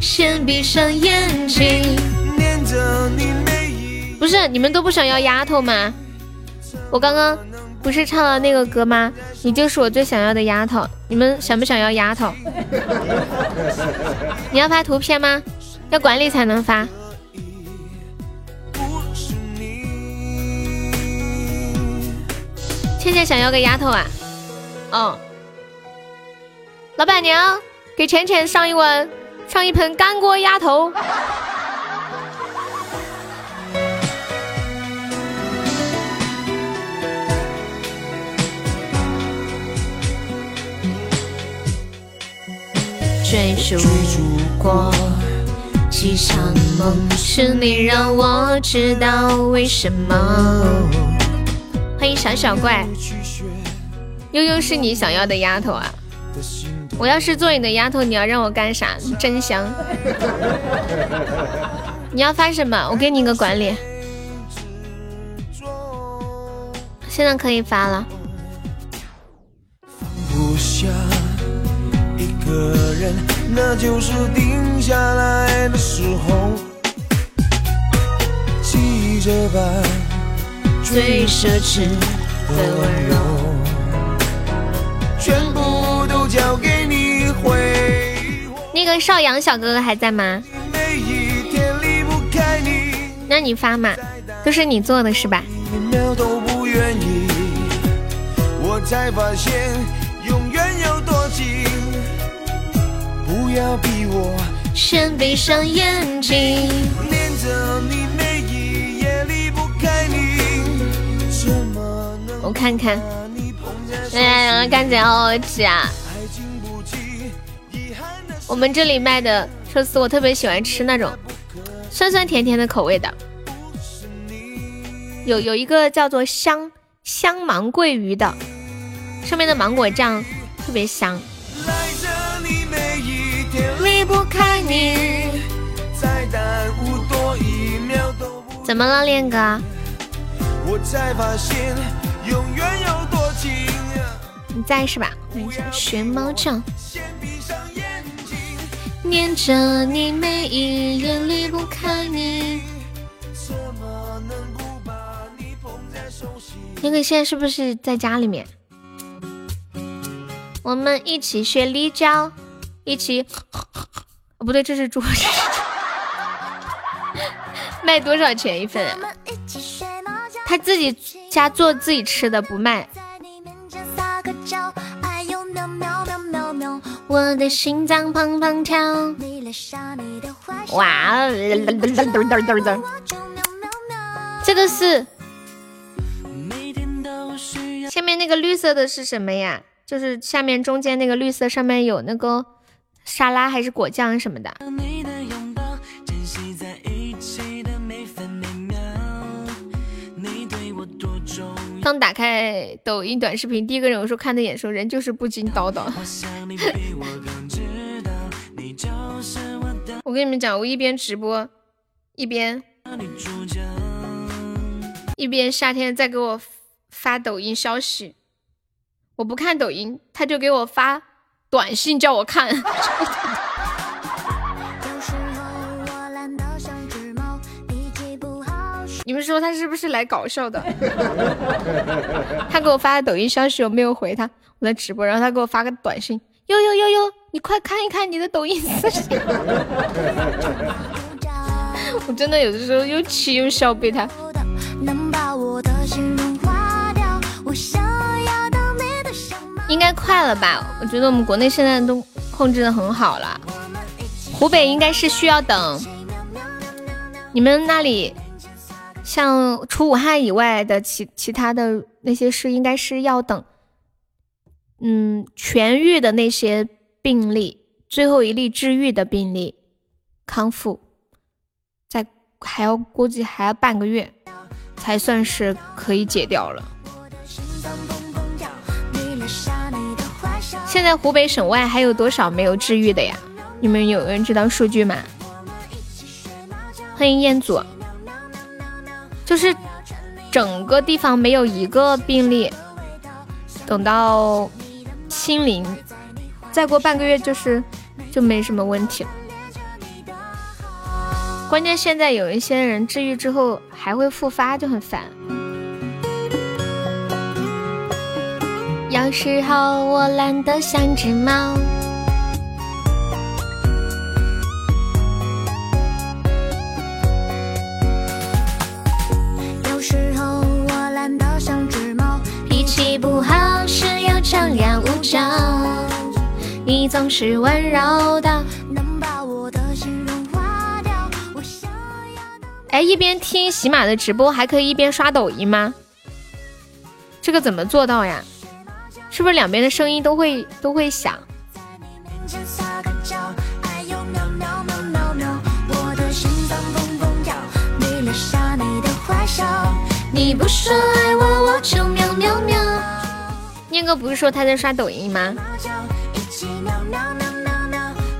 Speaker 2: 先闭上眼睛。不是你们都不想要丫头吗？我刚刚不是唱了那个歌吗？你就是我最想要的丫头。你们想不想要丫头？你要发图片吗？要管理才能发。倩倩想要个丫头啊？哦。老板娘，给倩倩上一碗，上一盆干锅鸭头。追逐过几场梦，是你让我知道为什么。欢迎小小怪，悠悠是你想要的丫头啊！我要是做你的丫头，你要让我干啥？真香！你要发什么？我给你一个管理，现在可以发了。人，那就是定下来的时候。记着吧，最奢侈的温柔，全部都交给你挥那个邵阳小哥哥还在吗？那你发嘛，都是你做的是吧？我才发现，要逼我先闭上眼睛念着你每一夜离不开你。怎么能我看看哎呀干怎好好吃啊我们这里卖的寿司我特别喜欢吃那种酸酸甜甜的口味的有有一个叫做香香芒桂鱼的上面的芒果酱特别香。不开你，再耽误多一秒都不怎么了，恋哥？我才发现永远有多近。你在是吧？看一下学猫叫。念着你每一夜离不开你。恋哥现在是不是在家里面？我们一起学立交。一起，哦不对，这是猪，卖多少钱一份？他自己家做自己吃的，不卖。我的心脏砰砰跳。哇！这个是下面那个绿色的是什么呀？就是下面中间那个绿色上面有那个。沙拉还是果酱什么的。刚打开抖音短视频，第一个人我说看的眼熟，人就是不禁叨叨。我跟你们讲，我一边直播，一边一边夏天在给我发抖音消息。我不看抖音，他就给我发。短信叫我看，你们说他是不是来搞笑的？他给我发的抖音消息我没有回他，我在直播，然后他给我发个短信，呦呦呦呦，你快看一看你的抖音私信。我真的有的时候又气又笑被他。应该快了吧？我觉得我们国内现在都控制的很好了。湖北应该是需要等。你们那里像除武汉以外的其其他的那些市，应该是要等，嗯，痊愈的那些病例，最后一例治愈的病例康复，再还要估计还要半个月才算是可以解掉了。现在湖北省外还有多少没有治愈的呀？你们有人知道数据吗？欢迎彦祖，就是整个地方没有一个病例，等到清零，再过半个月就是就没什么问题了。关键现在有一些人治愈之后还会复发，就很烦。有时候我懒得像只猫。有时候我懒得像只猫，脾气不好时又张牙舞爪。你总是温柔的，能把我的心融化掉。我想要。哎，一边听喜马的直播还可以一边刷抖音吗？这个怎么做到呀？是不是两边的声音都会都会响？你不说爱我，我就喵喵喵。念哥不是说他在刷抖音吗？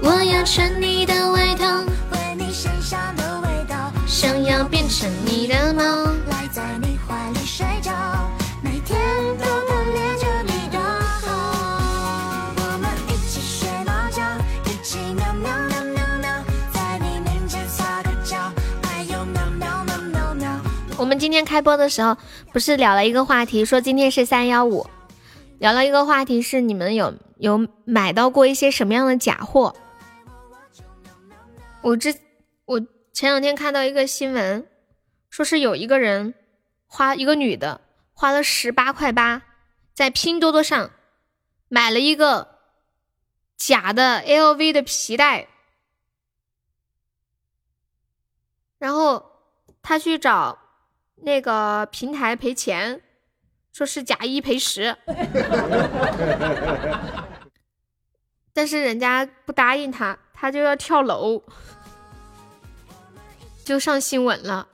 Speaker 2: 我要穿你的外套，闻你身上的味道，想要变成你的猫，赖在你怀里睡觉，今天开播的时候，不是聊了一个话题，说今天是三幺五，聊了一个话题是你们有有买到过一些什么样的假货？我之我前两天看到一个新闻，说是有一个人花一个女的花了十八块八，在拼多多上买了一个假的 LV 的皮带，然后他去找那个平台赔钱，说是假一赔十，但是人家不答应他，他就要跳楼。就上新闻了。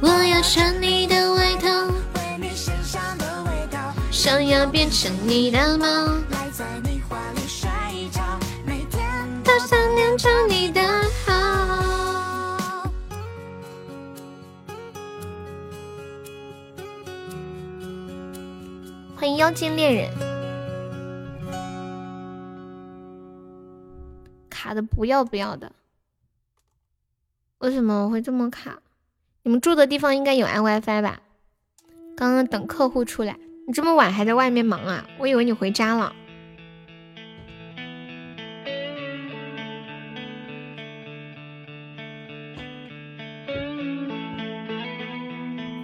Speaker 2: 我要穿你的外套，闻你身上的味道，想要变成你的猫，赖在你怀里睡着，每天都想念着你的好。欢迎妖精恋人。卡的不要不要的，为什么会这么卡？你们住的地方应该有安 WiFi 吧？刚刚等客户出来，你这么晚还在外面忙啊？我以为你回家了。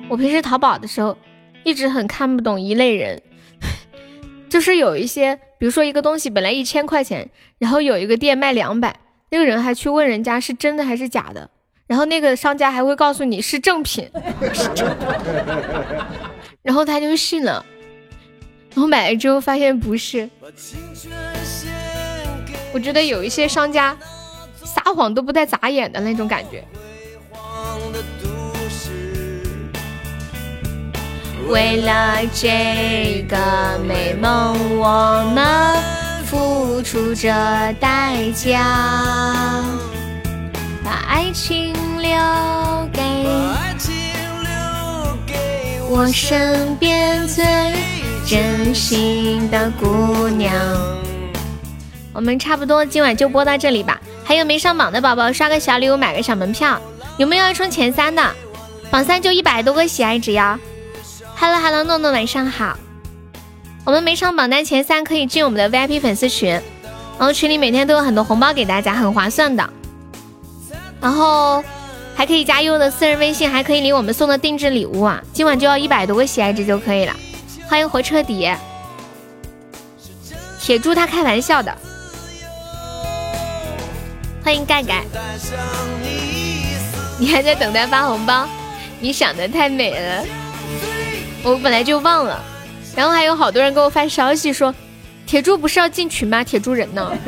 Speaker 2: 我平时淘宝的时候，一直很看不懂一类人，就是有一些，比如说一个东西本来一千块钱，然后有一个店卖两百，那个人还去问人家是真的还是假的，然后那个商家还会告诉你是正品，然后他就信了，然后买了之后发现不是。我觉得有一些商家撒谎都不带眨眼的那种感觉。为了这个美梦，我们付出着代价，把爱情留给我身边最真心的姑娘。我们差不多今晚就播到这里吧。还有没上榜的宝宝，刷个小礼物，买个小门票。有没有要冲前三的？榜三就一百多个喜爱值呀。Hello Hello，诺诺晚上好。我们每场榜单前三可以进我们的 VIP 粉丝群，然后群里每天都有很多红包给大家，很划算的。然后还可以加优的私人微信，还可以领我们送的定制礼物啊！今晚就要一百多个喜爱值就可以了。欢迎火车底，铁柱他开玩笑的。欢迎盖盖，你还在等待发红包？你想的太美了。我本来就忘了，然后还有好多人给我发消息说，铁柱不是要进群吗？铁柱人呢？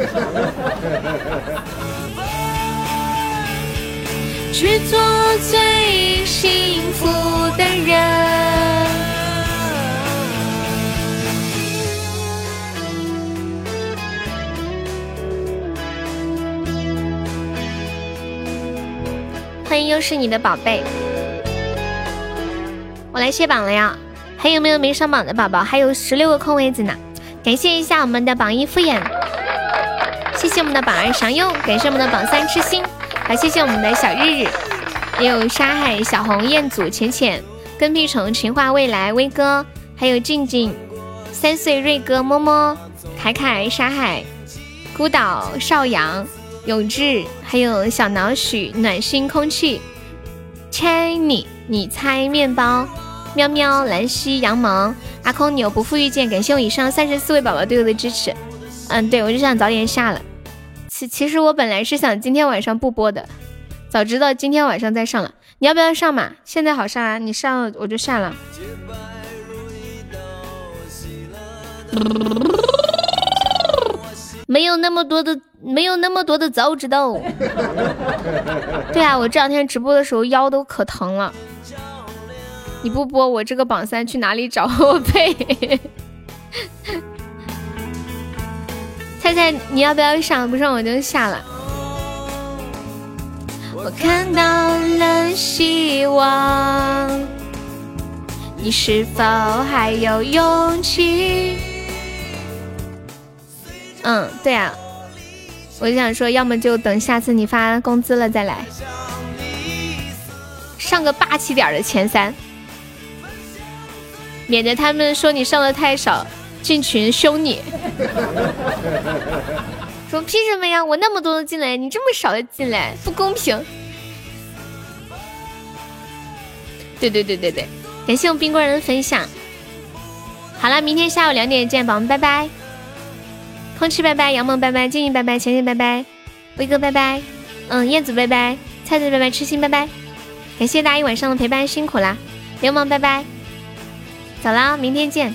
Speaker 2: 去做最幸福的人。欢迎又是你的宝贝，我来卸榜了呀！还有没有没上榜的宝宝？还有十六个空位子呢，感谢一下我们的榜一敷衍，谢谢我们的榜二常佑，感谢我们的榜三痴心，还谢谢我们的小日日，还有沙海、小红、彦祖、浅浅、跟屁虫、情话未来、威哥，还有静静、三岁瑞哥、么么、凯凯、沙海、孤岛、少阳。永志，还有小脑许、暖心空气、猜你猜面包、喵喵、兰溪、杨萌、阿空牛、不负遇见，感谢我以上三十四位宝宝对我的支持。嗯，对我就想早点下了。其其实我本来是想今天晚上不播的，早知道今天晚上再上了。你要不要上嘛？现在好上啊，你上了我就下了。没有那么多的，没有那么多的早知道。对啊，我这两天直播的时候腰都可疼了。你不播，我这个榜三去哪里找我配？猜猜你要不要上？不上我就下了。我看到了希望，你是否还有勇气？嗯，对啊，我就想说，要么就等下次你发工资了再来，上个霸气点的前三，免得他们说你上的太少，进群凶你。说凭什么呀？我那么多的进来，你这么少的进来，不公平。对对对对对，感谢我冰棍人的分享。好了，明天下午两点见，宝宝们，拜拜。风痴拜拜，杨梦拜拜，静怡拜拜，浅浅拜拜，威哥拜拜，嗯，燕子拜拜，菜菜拜拜，痴心拜拜，感谢大家一晚上的陪伴，辛苦啦，流氓拜拜，走啦，明天见。